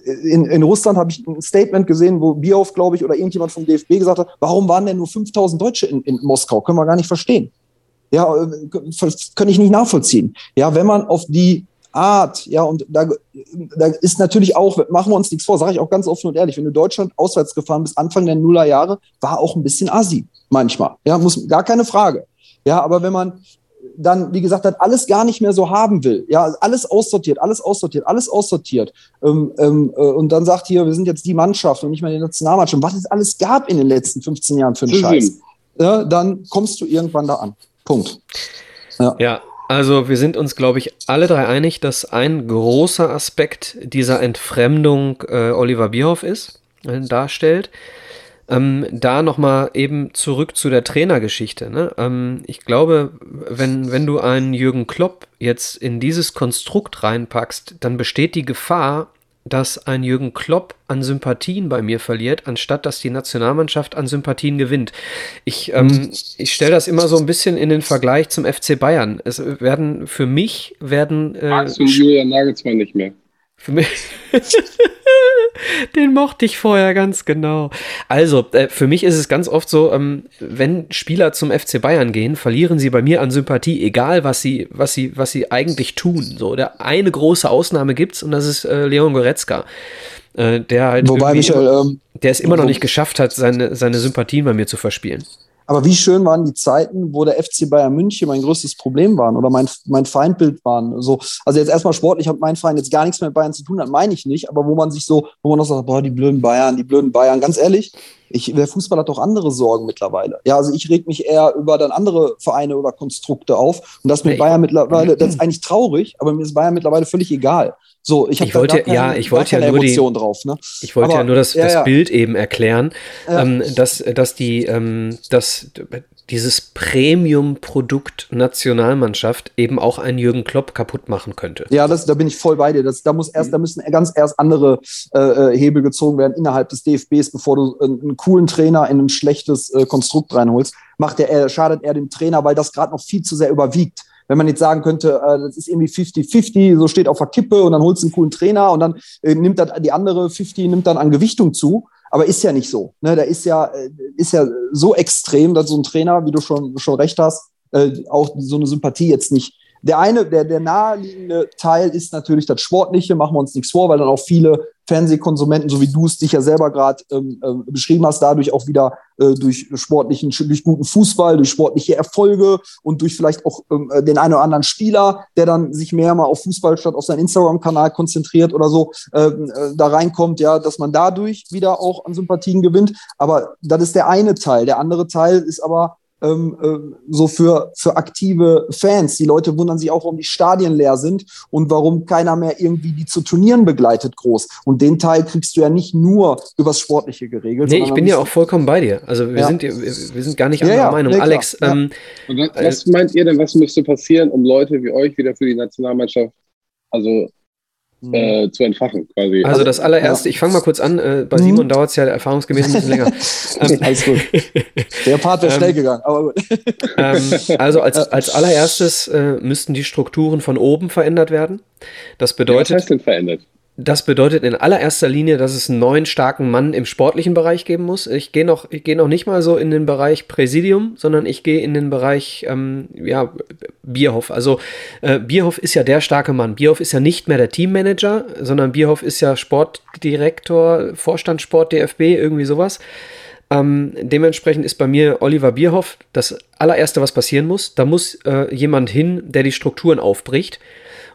äh, in, in Russland habe ich ein Statement gesehen, wo Bioff, glaube ich, oder irgendjemand vom DFB gesagt hat, warum waren denn nur 5000 Deutsche in, in Moskau? Können wir gar nicht verstehen. Ja, äh, kann ich nicht nachvollziehen. Ja, wenn man auf die Art, ja, und da, da ist natürlich auch, machen wir uns nichts vor, sage ich auch ganz offen und ehrlich, wenn du Deutschland auswärts gefahren bist, Anfang der Nullerjahre, war auch ein bisschen assi manchmal, ja, muss, gar keine Frage. Ja, aber wenn man dann, wie gesagt, das alles gar nicht mehr so haben will, ja, alles aussortiert, alles aussortiert, alles aussortiert ähm, ähm, äh, und dann sagt hier, wir sind jetzt die Mannschaft und nicht mehr die Nationalmannschaft, was es alles gab in den letzten 15 Jahren für einen Scheiß, ja, dann kommst du irgendwann da an. Punkt. Ja. ja. Also wir sind uns, glaube ich, alle drei einig, dass ein großer Aspekt dieser Entfremdung äh, Oliver Bierhoff ist, äh, darstellt. Ähm, da nochmal eben zurück zu der Trainergeschichte. Ne? Ähm, ich glaube, wenn, wenn du einen Jürgen Klopp jetzt in dieses Konstrukt reinpackst, dann besteht die Gefahr, dass ein Jürgen Klopp an Sympathien bei mir verliert, anstatt dass die Nationalmannschaft an Sympathien gewinnt. Ich, ähm, ich stelle das immer so ein bisschen in den Vergleich zum FC Bayern. Es werden für mich werden. Äh, Julian Nagelsmann nicht mehr? Für mich. Den mochte ich vorher ganz genau. Also, äh, für mich ist es ganz oft so, ähm, wenn Spieler zum FC Bayern gehen, verlieren sie bei mir an Sympathie, egal was sie, was sie, was sie eigentlich tun. So, der eine große Ausnahme gibt's und das ist äh, Leon Goretzka. Äh, der halt. Wobei, Michael, ähm, der es immer noch nicht geschafft hat, seine, seine Sympathien bei mir zu verspielen. Aber wie schön waren die Zeiten, wo der FC Bayern München mein größtes Problem waren oder mein, mein Feindbild waren. So, also jetzt erstmal sportlich hat mein Verein jetzt gar nichts mehr mit Bayern zu tun, das meine ich nicht, aber wo man sich so, wo man noch sagt, boah, die blöden Bayern, die blöden Bayern, ganz ehrlich, ich, der Fußball hat doch andere Sorgen mittlerweile. Ja, also ich reg mich eher über dann andere Vereine oder Konstrukte auf. Und das mit Bayern mittlerweile, das ist eigentlich traurig, aber mir ist Bayern mittlerweile völlig egal. So, ich habe wollte, keine, ja, ich wollte ja nur Emotion die, drauf. Ne? Ich wollte Aber, ja nur das, ja, das ja. Bild eben erklären, Ja. ähm, dass, dass die, ähm, dass dieses Premium-Produkt Nationalmannschaft eben auch einen Jürgen Klopp kaputt machen könnte. Ja, das, da bin ich voll bei dir. Das, da muss erst, da müssen ganz erst andere äh, äh, Hebel gezogen werden innerhalb des DFBs, bevor du einen, einen coolen Trainer in ein schlechtes äh, Konstrukt reinholst. Macht der, er, schadet er dem Trainer, weil das gerade noch viel zu sehr überwiegt. Wenn man jetzt sagen könnte, äh, das ist irgendwie 50-50, so steht auf der Kippe und dann holst du einen coolen Trainer und dann äh, nimmt das, die andere 50 nimmt dann an Gewichtung zu. Aber ist ja nicht so. Ne? Der ist ja, äh, ist ja so extrem, dass so ein Trainer, wie du schon, schon recht hast, äh, auch so eine Sympathie jetzt nicht. Der eine, der, der naheliegende Teil ist natürlich das Sportliche, machen wir uns nichts vor, weil dann auch viele Fernsehkonsumenten, so wie du es dich ja selber gerade ähm, ähm, beschrieben hast, dadurch auch wieder äh, durch sportlichen, durch guten Fußball, durch sportliche Erfolge und durch vielleicht auch ähm, äh, den einen oder anderen Spieler, der dann sich mehr mal auf Fußball statt auf seinen Instagram-Kanal konzentriert oder so, ähm, äh, da reinkommt, ja, dass man dadurch wieder auch an Sympathien gewinnt. Aber das ist der eine Teil. Der andere Teil ist aber ähm, ähm, so für, für aktive Fans. Die Leute wundern sich auch, warum die Stadien leer sind und warum keiner mehr irgendwie die zu Turnieren begleitet groß. Und den Teil kriegst du ja nicht nur übers Sportliche geregelt. Nee, ich bin ja auch vollkommen bei dir. Also wir, Ja. sind, wir, sind gar nicht Ja, anderer ja, Meinung. nee. Alex, Ja. ähm, Und was, was meint ihr denn, was müsste passieren, um Leute wie euch wieder für die Nationalmannschaft also äh, zu entfachen quasi? also das allererste, ich fange mal kurz an, äh, bei Mhm. Simon dauert es ja erfahrungsgemäß ein bisschen länger. Alles gut. Der Part wäre Ähm, schnell gegangen, aber gut. ähm, also als, als allererstes äh, müssten die Strukturen von oben verändert werden. Das was bedeutet, heißt denn verändert? Das bedeutet in allererster Linie, dass es einen neuen starken Mann im sportlichen Bereich geben muss. Ich gehe noch, ich gehe noch nicht mal so in den Bereich Präsidium, sondern ich gehe in den Bereich ähm, ja, Bierhoff. Also äh, Bierhoff ist ja der starke Mann. Bierhoff ist ja nicht mehr der Teammanager, sondern Bierhoff ist ja Sportdirektor, Vorstand Sport DFB, irgendwie sowas. Ähm, dementsprechend ist bei mir Oliver Bierhoff das allererste, was passieren muss. Da muss äh, jemand hin, der die Strukturen aufbricht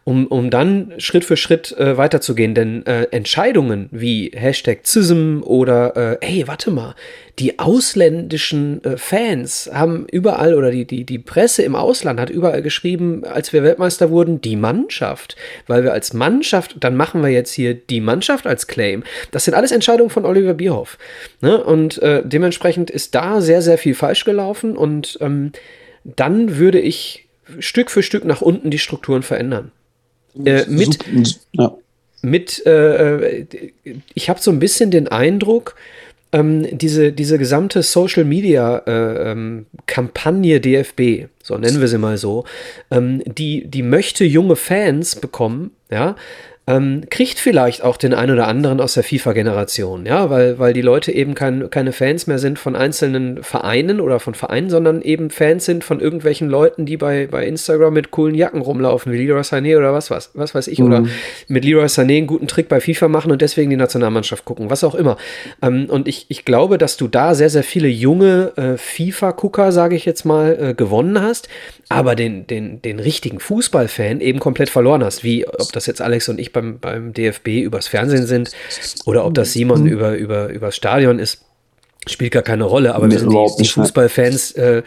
um, um dann Schritt für Schritt äh, weiterzugehen. Denn äh, Entscheidungen wie Hashtag CISM oder äh, ey, warte mal, die ausländischen äh, Fans haben überall oder die, die, die Presse im Ausland hat überall geschrieben, als wir Weltmeister wurden, die Mannschaft. Weil wir als Mannschaft, dann machen wir jetzt hier die Mannschaft als Claim. Das sind alles Entscheidungen von Oliver Bierhoff. Ne? Und äh, dementsprechend ist da sehr, sehr viel falsch gelaufen und ähm, dann würde ich Stück für Stück nach unten die Strukturen verändern. Äh, mit, ja. mit äh, ich habe so ein bisschen den Eindruck, ähm, diese, diese gesamte Social Media äh, ähm, Kampagne DFB, so nennen wir sie mal so, ähm, die, die möchte junge Fans bekommen, ja, ähm, kriegt vielleicht auch den einen oder anderen aus der FIFA-Generation, ja, weil, weil die Leute eben kein, keine Fans mehr sind von einzelnen Vereinen oder von Vereinen, sondern eben Fans sind von irgendwelchen Leuten, die bei, bei Instagram mit coolen Jacken rumlaufen, wie Leroy Sané oder was, was, was weiß ich, oder mit Leroy Sané einen guten Trick bei FIFA machen und deswegen die Nationalmannschaft gucken, was auch immer. Ähm, und ich, ich glaube, dass du da sehr, sehr viele junge äh, FIFA-Gucker, sage ich jetzt mal, äh, gewonnen hast, aber den, den, den richtigen Fußballfan eben komplett verloren hast, wie ob das jetzt Alex und ich beim, beim DFB übers Fernsehen sind oder ob das Simon über, über, übers Stadion ist. Spielt gar keine Rolle, aber wir sind die, die ne? Fußballfans, äh,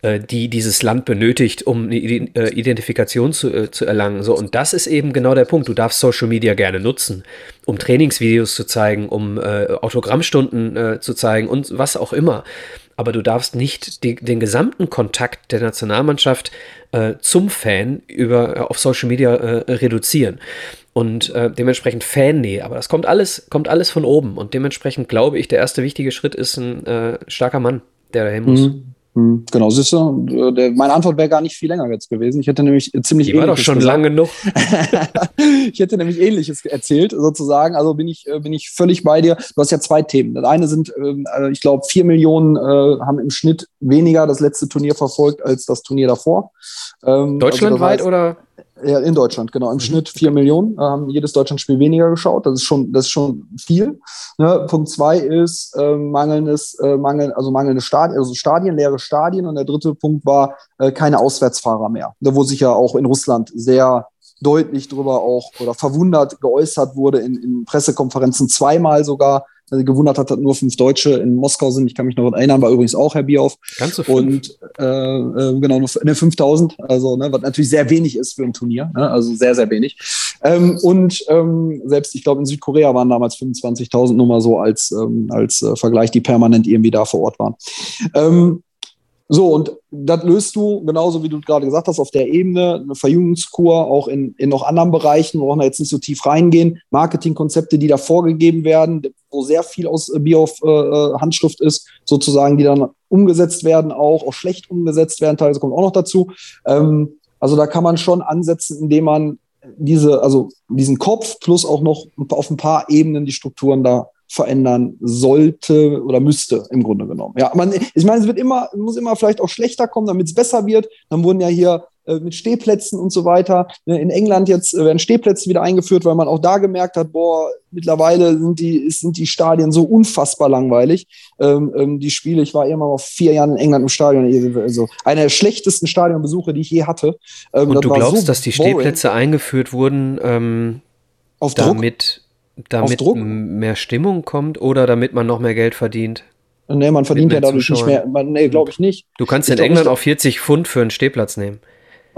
äh, die dieses Land benötigt, um eine äh, Identifikation zu, äh, zu erlangen. So, und das ist eben genau der Punkt. Du darfst Social Media gerne nutzen, um Trainingsvideos zu zeigen, um äh, Autogrammstunden äh, zu zeigen und was auch immer. Aber du darfst nicht die, den gesamten Kontakt der Nationalmannschaft äh, zum Fan über, äh, auf Social Media äh, reduzieren. Und äh, dementsprechend Fannähe. Aber das kommt alles, kommt alles von oben. Und dementsprechend glaube ich, der erste wichtige Schritt ist ein äh, starker Mann, der dahin muss. Mhm. Hm, genau, siehst du, äh, meine Antwort wäre gar nicht viel länger jetzt gewesen. Ich hätte nämlich ziemlich Die war doch schon gesagt. lang genug. ich hätte nämlich ähnliches erzählt, sozusagen. Also bin ich, äh, bin ich völlig bei dir. Du hast ja zwei Themen. Das eine sind, ähm, äh, ich glaube, vier Millionen haben im Schnitt weniger das letzte Turnier verfolgt als das Turnier davor. Ähm, Deutschlandweit also das heißt, oder? Ja, in Deutschland, genau. Im mhm. Schnitt vier Millionen haben jedes Deutschlandspiel weniger geschaut. Das ist schon, das ist schon viel. Ne? Punkt zwei ist äh, mangelndes, äh, mangel, also mangelnde Stadien, also Stadien, leere Stadien. Und der dritte Punkt war äh, keine Auswärtsfahrer mehr. Da wo sich ja auch in Russland sehr deutlich drüber auch oder verwundert geäußert wurde in, in Pressekonferenzen zweimal sogar, also gewundert hat, dass nur fünf Deutsche in Moskau sind. Ich kann mich noch erinnern, war übrigens auch Herr Bierhoff. Ganz so fünf. Und äh, äh, genau, nur ne, 5000, also ne, was natürlich sehr wenig ist für ein Turnier, ne, also sehr, sehr wenig. Ähm, und ähm, selbst, ich glaube, in Südkorea waren damals 25.000 nur mal so als, ähm, als äh, Vergleich, die permanent irgendwie da vor Ort waren. Ähm, so, und das löst du, genauso wie du gerade gesagt hast, auf der Ebene, eine Verjüngungskur, auch in, in noch anderen Bereichen, wir brauchen da jetzt nicht so tief reingehen, Marketingkonzepte, die da vorgegeben werden, wo sehr viel aus Bio-Handschrift äh, ist, sozusagen, die dann umgesetzt werden, auch, auch schlecht umgesetzt werden, teilweise kommt auch noch dazu. Ähm, also da kann man schon ansetzen, indem man diese, also diesen Kopf plus auch noch auf ein paar Ebenen die Strukturen da verändern sollte oder müsste im Grunde genommen. Ja, man, ich meine, es wird immer, muss immer vielleicht auch schlechter kommen, damit es besser wird. Dann wurden ja hier äh, mit Stehplätzen und so weiter. Ne, in England jetzt äh, werden Stehplätze wieder eingeführt, weil man auch da gemerkt hat, boah, mittlerweile sind die, sind die Stadien so unfassbar langweilig. Ähm, ähm, die Spiele, ich war immer mal vier Jahren in England im Stadion, also einer der schlechtesten Stadionbesuche, die ich je hatte. Ähm, und du glaubst, so dass die Stehplätze eingeführt wurden, ähm, Auf damit, damit mehr Stimmung kommt oder damit man noch mehr Geld verdient? Nee, man verdient ja dadurch Zuschauern. nicht mehr. Man, nee, glaube ich nicht. Du kannst ich in England auch 40 Pfund für einen Stehplatz nehmen.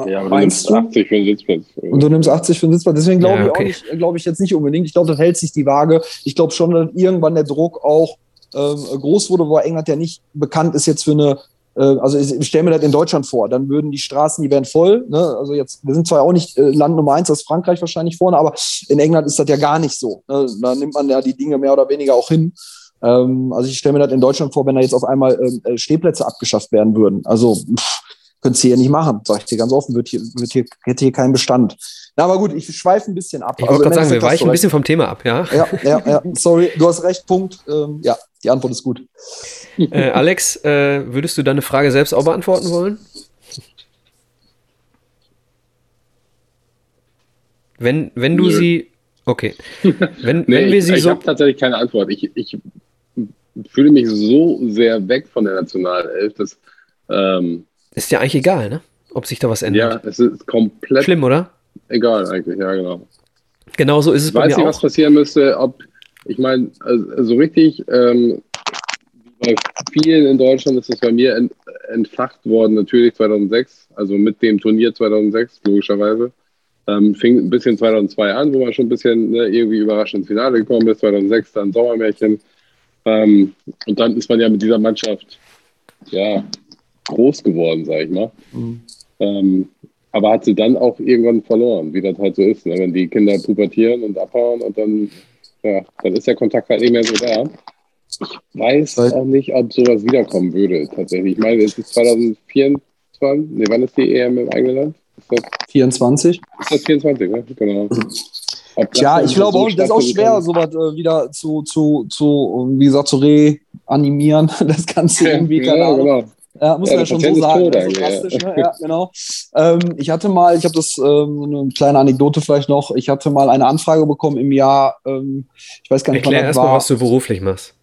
Ja, aber du nimmst 80 für einen Sitzplatz. Und du nimmst 80 für einen Sitzplatz. Deswegen glaube ja, okay. ich glaube ich jetzt nicht unbedingt. Ich glaube, das hält sich die Waage. Ich glaube schon, dass irgendwann der Druck auch ähm, groß wurde, wo England ja nicht bekannt ist jetzt für eine also ich stelle mir das in Deutschland vor, dann würden die Straßen, die wären voll. Ne? Also jetzt, wir sind zwar auch nicht äh, Land Nummer eins, ist Frankreich wahrscheinlich vorne, aber in England ist das ja gar nicht so. Ne? Da nimmt man ja die Dinge mehr oder weniger auch hin. Ähm, also ich stelle mir das in Deutschland vor, wenn da jetzt auf einmal ähm, äh, Stehplätze abgeschafft werden würden. Also pff, könntest du hier nicht machen, sag ich dir ganz offen, wird hier, wird hier, hätte hier keinen Bestand. Na, aber gut, ich schweife ein bisschen ab. Ich wollte also, gerade sagen, wir weichen ein bisschen vom Thema ab, ja? Ja, ja, ja, sorry, du hast recht, Punkt. Ähm, ja, die Antwort ist gut. Äh, Alex, äh, würdest du deine Frage selbst auch beantworten wollen? Wenn, wenn du Nö. sie. Okay. Wenn, nee, wenn wir sie ich, so. Ich habe tatsächlich keine Antwort. Ich, ich fühle mich so sehr weg von der Nationalelf, dass. Ähm, ist ja eigentlich egal, ne? Ob sich da was ändert. Ja, es ist komplett. Schlimm, oder? Egal, eigentlich, ja, genau. Genau so ist es ich bei weiß mir nicht, auch. was passieren müsste, ob. Ich meine, also, so richtig. Ähm, bei vielen in Deutschland ist es bei mir ent, entfacht worden, natürlich 2006, also mit dem Turnier 2006, logischerweise. Ähm, fing ein bisschen 2002 an, wo man schon ein bisschen ne, irgendwie überraschend ins Finale gekommen ist. 2006 dann Sommermärchen. Ähm, und dann ist man ja mit dieser Mannschaft ja, groß geworden, sag ich mal. Mhm. Ähm, aber hat sie dann auch irgendwann verloren, wie das halt so ist, ne? wenn die Kinder pubertieren und abhauen und dann, ja, dann ist der Kontakt halt nicht mehr so da. Ich weiß auch nicht, ob sowas wiederkommen würde, tatsächlich. Ich meine, es ist 2024, ne, wann ist die EM im eigenen Land? Ist das 24? Ist das 24, ne? Genau. Ja, ich glaube auch, das ist auch schwer, sowas äh, wieder zu, zu, zu, wie gesagt, zu reanimieren, das Ganze irgendwie, ja. Genau. Ja, muss ja, man ja schon so sagen. So drastisch, ne? ja, genau. Ähm, ich hatte mal, ich habe das, ähm, eine kleine Anekdote vielleicht noch, ich hatte mal eine Anfrage bekommen im Jahr, ähm, ich weiß gar nicht, Erklär wann das erstmal, was du beruflich machst.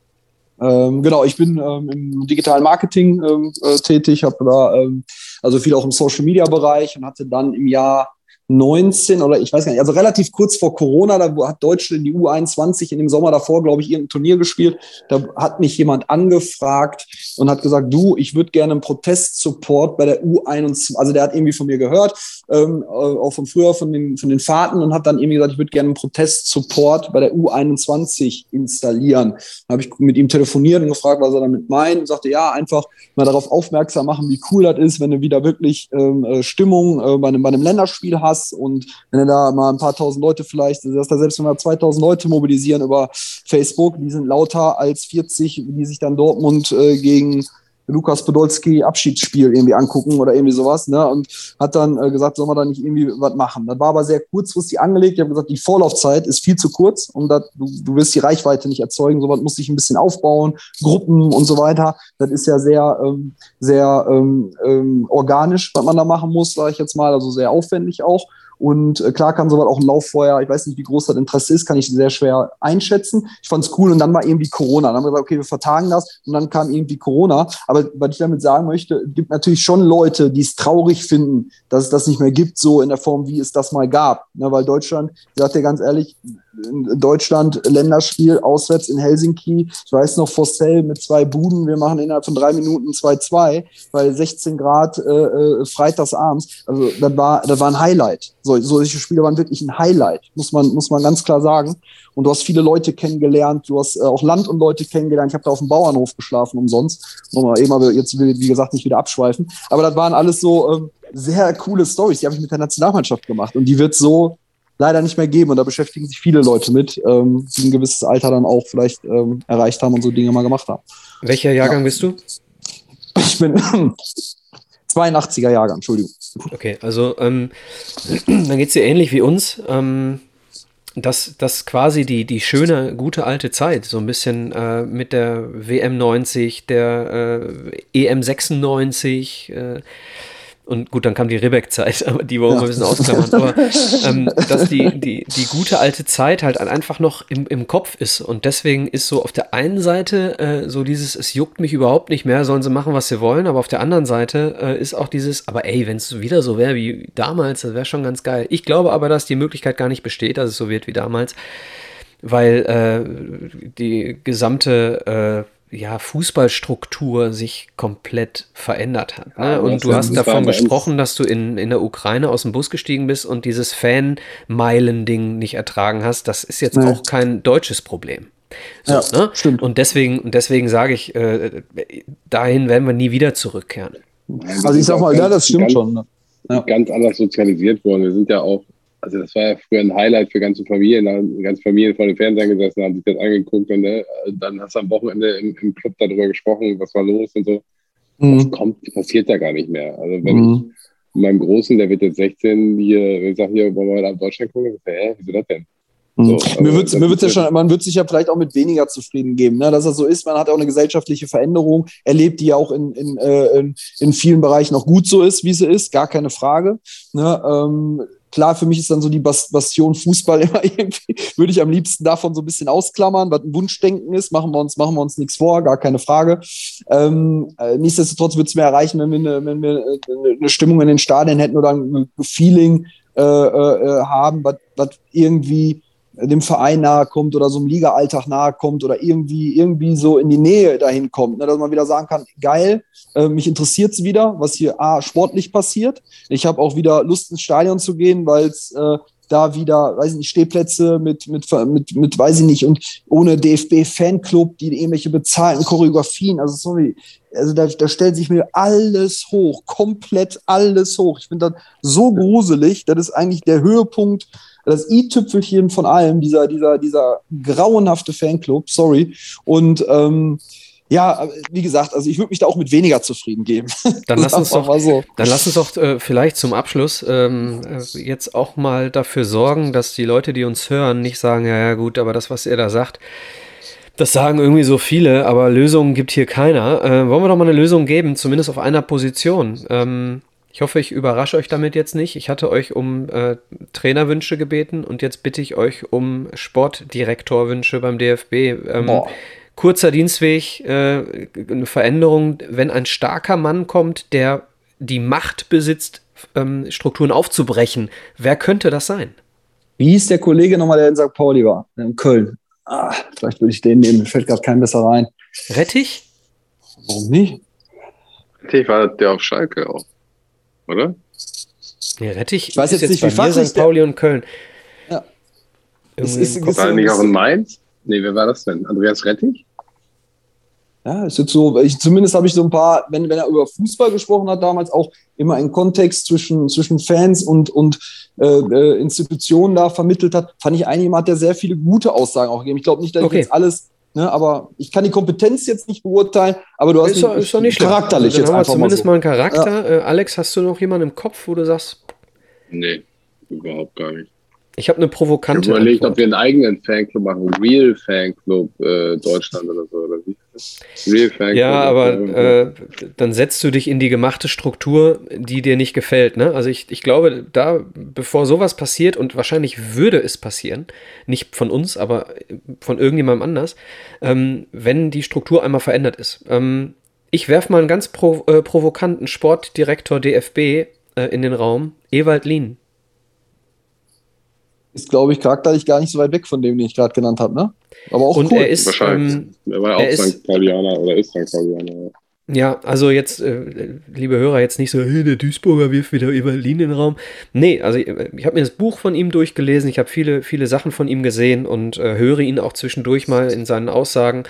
Ähm, genau, ich bin ähm, im digitalen Marketing ähm, äh, tätig, habe da ähm, also viel auch im Social Media Bereich und hatte dann im Jahr 19 oder ich weiß gar nicht, also relativ kurz vor Corona, da hat Deutschland die U21 in dem Sommer davor, glaube ich, irgendein Turnier gespielt. Da hat mich jemand angefragt und hat gesagt, du, ich würde gerne einen Protest-Support bei der U21, also der hat irgendwie von mir gehört, ähm, äh, auch von früher, von den, von den Fahrten und hat dann irgendwie gesagt, ich würde gerne einen Protest-Support bei der U21 installieren. Da habe ich mit ihm telefoniert und gefragt, was er damit meint und sagte, ja, einfach mal darauf aufmerksam machen, wie cool das ist, wenn du wieder wirklich ähm, äh, Stimmung äh, bei, einem, bei einem Länderspiel hast. Und wenn du da mal ein paar tausend Leute vielleicht, dass da selbst wenn wir 2000 Leute mobilisieren über Facebook, die sind lauter als 40, die sich dann Dortmund äh, gegen Lukas Podolski Abschiedsspiel irgendwie angucken oder irgendwie sowas, ne? Und hat dann äh, gesagt, soll man da nicht irgendwie was machen. Das war aber sehr kurzfristig angelegt. Ich habe gesagt, die Vorlaufzeit ist viel zu kurz und dat, du, du wirst die Reichweite nicht erzeugen. Sowas muss sich ein bisschen aufbauen, Gruppen und so weiter. Das ist ja sehr, ähm, sehr ähm, ähm, organisch, was man da machen muss, sage ich jetzt mal, also sehr aufwendig auch. Und äh, klar kann sowas auch ein Lauffeuer, ich weiß nicht, wie groß das Interesse ist, kann ich sehr schwer einschätzen. Ich fand es cool und dann war irgendwie Corona. Dann haben wir gesagt, okay, wir vertagen das und dann kam irgendwie Corona. Aber was ich damit sagen möchte, es gibt natürlich schon Leute, die es traurig finden, dass es das nicht mehr gibt, so in der Form, wie es das mal gab. Ne, weil Deutschland, ich sag dir ganz ehrlich, Deutschland Länderspiel auswärts in Helsinki. Ich weiß noch, Fossell mit zwei Buden. Wir machen innerhalb von drei Minuten 2-2 bei 16 Grad äh, äh, freitagsabends. Also das war, das war ein Highlight. So, solche Spiele waren wirklich ein Highlight, muss man, muss man ganz klar sagen. Und du hast viele Leute kennengelernt, du hast äh, auch Land und Leute kennengelernt. Ich habe da auf dem Bauernhof geschlafen umsonst. Nochmal eben, aber jetzt will wie gesagt nicht wieder abschweifen. Aber das waren alles so ähm, sehr coole Stories, die habe ich mit der Nationalmannschaft gemacht. Und die wird so leider nicht mehr geben. Und da beschäftigen sich viele Leute mit, ähm, die ein gewisses Alter dann auch vielleicht ähm, erreicht haben und so Dinge mal gemacht haben. Welcher Jahrgang ja. bist du? Ich bin 82er Jahrgang, Entschuldigung. Okay, also ähm, dann geht es dir ähnlich wie uns. Ähm, dass, dass quasi die, die schöne, gute alte Zeit, so ein bisschen äh, mit der WM 90, der äh, EM 96, äh, und gut, dann kam die Ribbeck-Zeit, aber die wollen wir ja. ein bisschen ausklammern. Aber ähm, dass die, die, die gute alte Zeit halt einfach noch im, im Kopf ist. Und deswegen ist so auf der einen Seite äh, so dieses, es juckt mich überhaupt nicht mehr, sollen sie machen, was sie wollen. Aber auf der anderen Seite äh, ist auch dieses, aber ey, wenn es wieder so wäre wie damals, das wäre schon ganz geil. Ich glaube aber, dass die Möglichkeit gar nicht besteht, dass es so wird wie damals. Weil äh, die gesamte äh, ja, Fußballstruktur sich komplett verändert hat. Ne? und du hast davon gesprochen, dass du in, in der Ukraine aus dem Bus gestiegen bist und dieses Fan-Meilen-Ding nicht ertragen hast. Das ist jetzt nee. auch kein deutsches Problem. So, ja, ne? stimmt. Und deswegen, deswegen sage ich, äh, dahin werden wir nie wieder zurückkehren. Also ich sag mal, ja, das stimmt ganz, schon. Ne? Ja. Ganz anders sozialisiert worden. Wir sind ja auch also das war ja früher ein Highlight für ganze Familien. Da haben ganze Familien vor dem Fernseher gesessen, haben sich das angeguckt und ne, dann hast du am Wochenende im, im, Club darüber gesprochen, was war los und so. Mhm. Das kommt, passiert ja gar nicht mehr. Also wenn mhm. ich meinem Großen, der wird jetzt 16, hier, ich sage hier, wollen wir mal auf Deutschland gucken, sage, hä, wieso das denn? Mhm. So, mir wird, mir ja schon, man wird sich ja vielleicht auch mit weniger zufrieden geben, ne? dass das so ist. Man hat auch eine gesellschaftliche Veränderung erlebt, die ja auch in, in, äh, in, in vielen Bereichen auch gut so ist, wie sie ist, gar keine Frage. Ne? Ähm, Klar, für mich ist dann so die Bastion Fußball immer irgendwie, würde ich am liebsten davon so ein bisschen ausklammern, was ein Wunschdenken ist, machen wir uns, machen wir uns nichts vor, gar keine Frage. Ähm, äh, nichtsdestotrotz würde es mir erreichen, wenn wir, eine, wenn wir äh, eine Stimmung in den Stadien hätten oder ein Feeling äh, äh, äh haben, was irgendwie dem Verein nahe kommt oder so einem Liga-Alltag nahe kommt oder irgendwie, irgendwie so in die Nähe dahin kommt, ne, dass man wieder sagen kann, geil, äh, mich interessiert es wieder, was hier A, sportlich passiert. Ich habe auch wieder Lust ins Stadion zu gehen, weil es äh, da wieder, weiß ich nicht, Stehplätze mit, mit, mit, mit, weiß ich nicht, und ohne DFB-Fanclub, die irgendwelche bezahlten Choreografien, also sorry, also da, da stellt sich mir alles hoch, komplett alles hoch. Ich finde das so gruselig, das ist eigentlich der Höhepunkt das i-Tüpfelchen von allem, dieser, dieser, dieser grauenhafte Fanclub, sorry. Und ähm, ja, wie gesagt, also ich würde mich da auch mit weniger zufrieden geben. Dann lass uns doch, so. dann lass uns doch äh, vielleicht zum Abschluss ähm, äh, jetzt auch mal dafür sorgen, dass die Leute, die uns hören, nicht sagen, ja, ja gut, aber das, was ihr da sagt, das sagen irgendwie so viele, aber Lösungen gibt hier keiner. Äh, wollen wir doch mal eine Lösung geben, zumindest auf einer Position. Ähm, ich hoffe, ich überrasche euch damit jetzt nicht. Ich hatte euch um äh, Trainerwünsche gebeten und jetzt bitte ich euch um Sportdirektorwünsche beim DFB. Ähm, kurzer Dienstweg, äh, eine Veränderung, wenn ein starker Mann kommt, der die Macht besitzt, ähm, Strukturen aufzubrechen. Wer könnte das sein? Wie hieß der Kollege nochmal, der in St. Pauli war? In Köln. Ah, vielleicht würde ich den nehmen, mir fällt gerade kein besser rein. Rettich? Warum nicht? Rettich war der auf Schalke auch oder? Ja, Rettich ich weiß jetzt, nicht, wie fachlich St. Pauli und Köln. Ja. Ist, ist, ist, war nicht auch in Mainz? Nee, wer war das denn? Andreas Rettich? Ja, ist jetzt so, ich, zumindest habe ich so ein paar, wenn, wenn er über Fußball gesprochen hat, damals auch immer einen Kontext zwischen, zwischen Fans und, und äh, äh Institutionen da vermittelt hat, fand ich eigentlich, hat er sehr viele gute Aussagen auch gegeben. Ich glaube nicht, dass okay. ich jetzt alles Ne, aber ich kann die Kompetenz jetzt nicht beurteilen, aber du hast ist, doch, ist doch nicht charakterlich also, jetzt einfach zumindest mal, so. mal einen Charakter. Ja. Äh, Alex, hast du noch jemanden im Kopf, wo du sagst? Nee, überhaupt gar nicht. Ich habe eine provokante. Ich habe überlegt, Antwort. ob wir einen eigenen Fanclub machen. Real Fanclub äh, Deutschland oder so. Oder wie? Real. Ja, aber äh, dann setzt du dich in die gemachte Struktur, die dir nicht gefällt. Ne? Also ich, ich glaube, da, bevor sowas passiert, und wahrscheinlich würde es passieren, nicht von uns, aber von irgendjemandem anders, ähm, wenn die Struktur einmal verändert ist. Ähm, ich werfe mal einen ganz prov äh, provokanten Sportdirektor DFB äh, in den Raum, Ewald Lien ist, glaube ich, charakterlich gar nicht so weit weg von dem, den ich gerade genannt habe, ne? Aber auch und cool. Er ist, Wahrscheinlich. Ähm, er war ja auch St. Paulianer oder ist St. Paulianer. Ja, also jetzt, äh, liebe Hörer, jetzt nicht so, hey, der Duisburger wirft wieder über in den Raum. Nee, also ich, ich habe mir das Buch von ihm durchgelesen, ich habe viele, viele Sachen von ihm gesehen und äh, höre ihn auch zwischendurch mal in seinen Aussagen.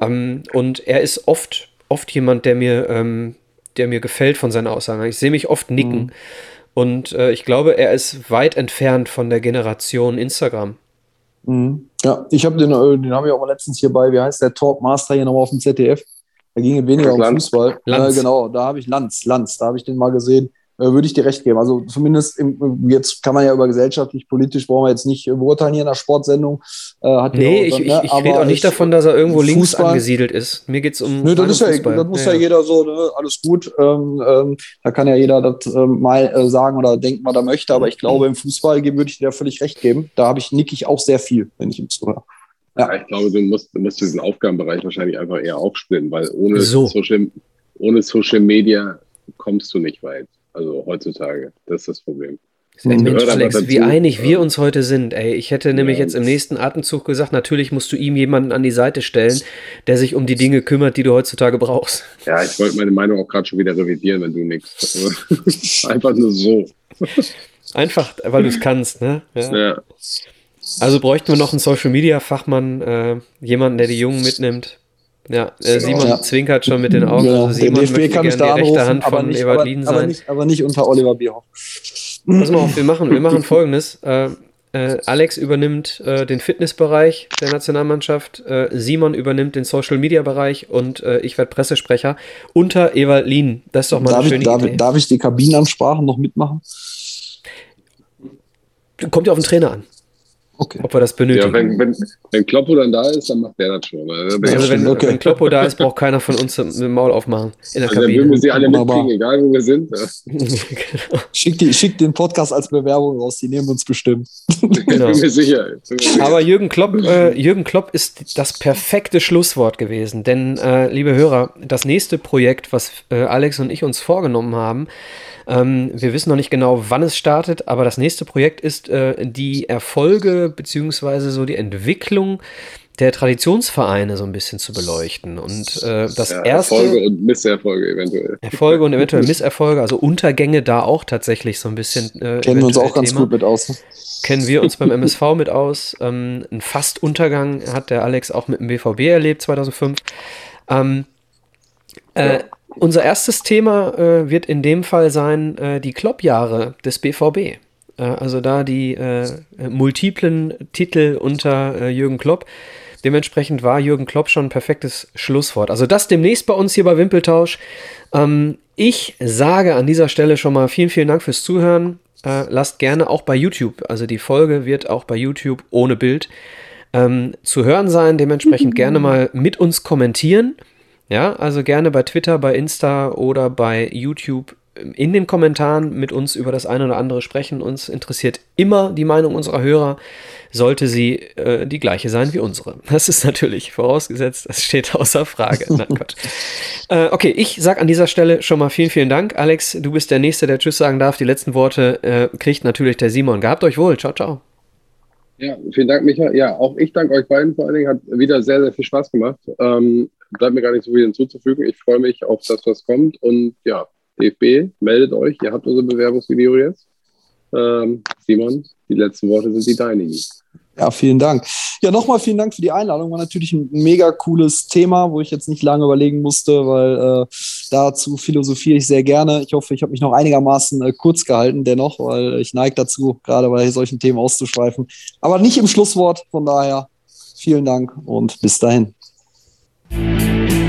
Ähm, und er ist oft, oft jemand, der mir, ähm, der mir gefällt von seinen Aussagen. Ich sehe mich oft nicken. Mhm. Und äh, ich glaube, er ist weit entfernt von der Generation Instagram. Mhm. Ja, ich habe den, äh, den habe ich auch mal letztens hier bei, wie heißt der Talkmaster hier nochmal auf dem ZDF. Da ging es weniger um Fußball. Lanz. Äh, genau, da habe ich Lanz, Lanz, da habe ich den mal gesehen. Äh, würde ich dir recht geben. Also zumindest im, jetzt kann man ja über gesellschaftlich, politisch, brauchen wir jetzt nicht beurteilen hier in der Sportsendung. Äh, hat nee, ich, ich, ich rede auch nicht davon, dass er irgendwo Fußball, links angesiedelt ist. Mir geht es um. Nö, das, ist ja, das muss ja, ja, jeder so, ne, alles gut. Ähm, ähm, da kann ja jeder das ähm, mal äh, sagen oder denken, was er möchte. Aber ich glaube, im Fußball würde ich dir da völlig recht geben. Da habe ich, nick ich auch sehr viel, wenn ich ihm zuhöre. Ja. ich glaube, du musst, du musst diesen Aufgabenbereich wahrscheinlich einfach eher aufsplitten, weil ohne, so. Social, ohne Social Media kommst du nicht weit. Also heutzutage, das ist das Problem. Mensch, Flex, wie einig wir uns heute sind, ey. Ich hätte nämlich ja. jetzt im nächsten Atemzug gesagt, natürlich musst du ihm jemanden an die Seite stellen, der sich um die Dinge kümmert, die du heutzutage brauchst. Ja, ich wollte meine Meinung auch gerade schon wieder revidieren, wenn du nichts. Einfach nur so. Einfach, weil du es kannst, ne? Ja. ja. Also bräuchten wir noch einen Social Media Fachmann, äh, jemanden, der die Jungen mitnimmt. Ja, äh, Simon ja. zwinkert schon mit den Augen. Ja, also Simon DFB möchte gerne die rechte Hand von nicht, Ewald Lien sein. Aber nicht, aber nicht unter Oliver Bierhoff. Pass mal auf, wir machen, wir machen folgendes. Äh, äh, Alex übernimmt äh, den Fitnessbereich der Nationalmannschaft, äh, Simon übernimmt den Social-Media-Bereich und ich werde Pressesprecher unter Ewald Lien. Das ist doch mal darf eine schöne ich, darf, Idee. Darf ich die Kabinenansprachen noch mitmachen? Kommt ja auf den Trainer an. Okay. Ob wir das benötigen. Ja, wenn, wenn, wenn Kloppo dann da ist, dann macht der das schon. Also, wenn, okay. wenn Kloppo da ist, braucht keiner von uns dem Maul aufmachen. In der also Kabine. Dann würden wir sie alle mitkriegen, egal wo wir sind. genau. schick, die, schick den Podcast als Bewerbung raus, die nehmen uns bestimmt. Genau. Bin mir sicher. Aber Jürgen Klopp, äh, Jürgen Klopp ist das perfekte Schlusswort gewesen. Denn, äh, liebe Hörer, das nächste Projekt, was äh, Alex und ich uns vorgenommen haben, ähm, wir wissen noch nicht genau, wann es startet, aber das nächste Projekt ist äh, die Erfolge beziehungsweise so die Entwicklung der Traditionsvereine so ein bisschen zu beleuchten. Und äh, das ja, erste. Erfolge und Misserfolge eventuell. Erfolge und eventuell Misserfolge, also Untergänge da auch tatsächlich so ein bisschen. Äh, Kennen wir uns auch ganz Thema. gut mit aus. Ne? Kennen wir uns beim MSV mit aus. Ähm, ein Fast-Untergang hat der Alex auch mit dem BVB erlebt 2005. Ähm, äh, ja. Unser erstes Thema äh, wird in dem Fall sein äh, die Klopp-Jahre des BVB. Äh, also da die äh, multiplen Titel unter äh, Jürgen Klopp. Dementsprechend war Jürgen Klopp schon ein perfektes Schlusswort. Also das demnächst bei uns hier bei Wimpeltausch. Ähm, ich sage an dieser Stelle schon mal vielen, vielen Dank fürs Zuhören. Äh, lasst gerne auch bei YouTube, also die Folge wird auch bei YouTube ohne Bild ähm, zu hören sein. Dementsprechend gerne mal mit uns kommentieren. Ja, also gerne bei Twitter, bei Insta oder bei YouTube in den Kommentaren mit uns über das eine oder andere sprechen. Uns interessiert immer die Meinung unserer Hörer, sollte sie äh, die gleiche sein wie unsere. Das ist natürlich vorausgesetzt, das steht außer Frage. Nein, Gott. Äh, okay, ich sage an dieser Stelle schon mal vielen, vielen Dank. Alex, du bist der Nächste, der Tschüss sagen darf. Die letzten Worte äh, kriegt natürlich der Simon. Gehabt euch wohl. Ciao, ciao. Ja, vielen Dank, Micha. Ja, auch ich danke euch beiden vor allen Dingen. Hat wieder sehr, sehr viel Spaß gemacht. Ähm, bleibt mir gar nicht so viel hinzuzufügen. Ich freue mich auf das, was kommt. Und ja, DFB, meldet euch. Ihr habt unser Bewerbungsvideo jetzt. Ähm, Simon, die letzten Worte sind die deinigen. Ja, vielen Dank. Ja, nochmal vielen Dank für die Einladung. War natürlich ein mega cooles Thema, wo ich jetzt nicht lange überlegen musste, weil äh, dazu philosophiere ich sehr gerne. Ich hoffe, ich habe mich noch einigermaßen äh, kurz gehalten, dennoch, weil ich neige dazu, gerade bei solchen Themen auszuschweifen. Aber nicht im Schlusswort. Von daher Vielen Dank und bis dahin. Thank you.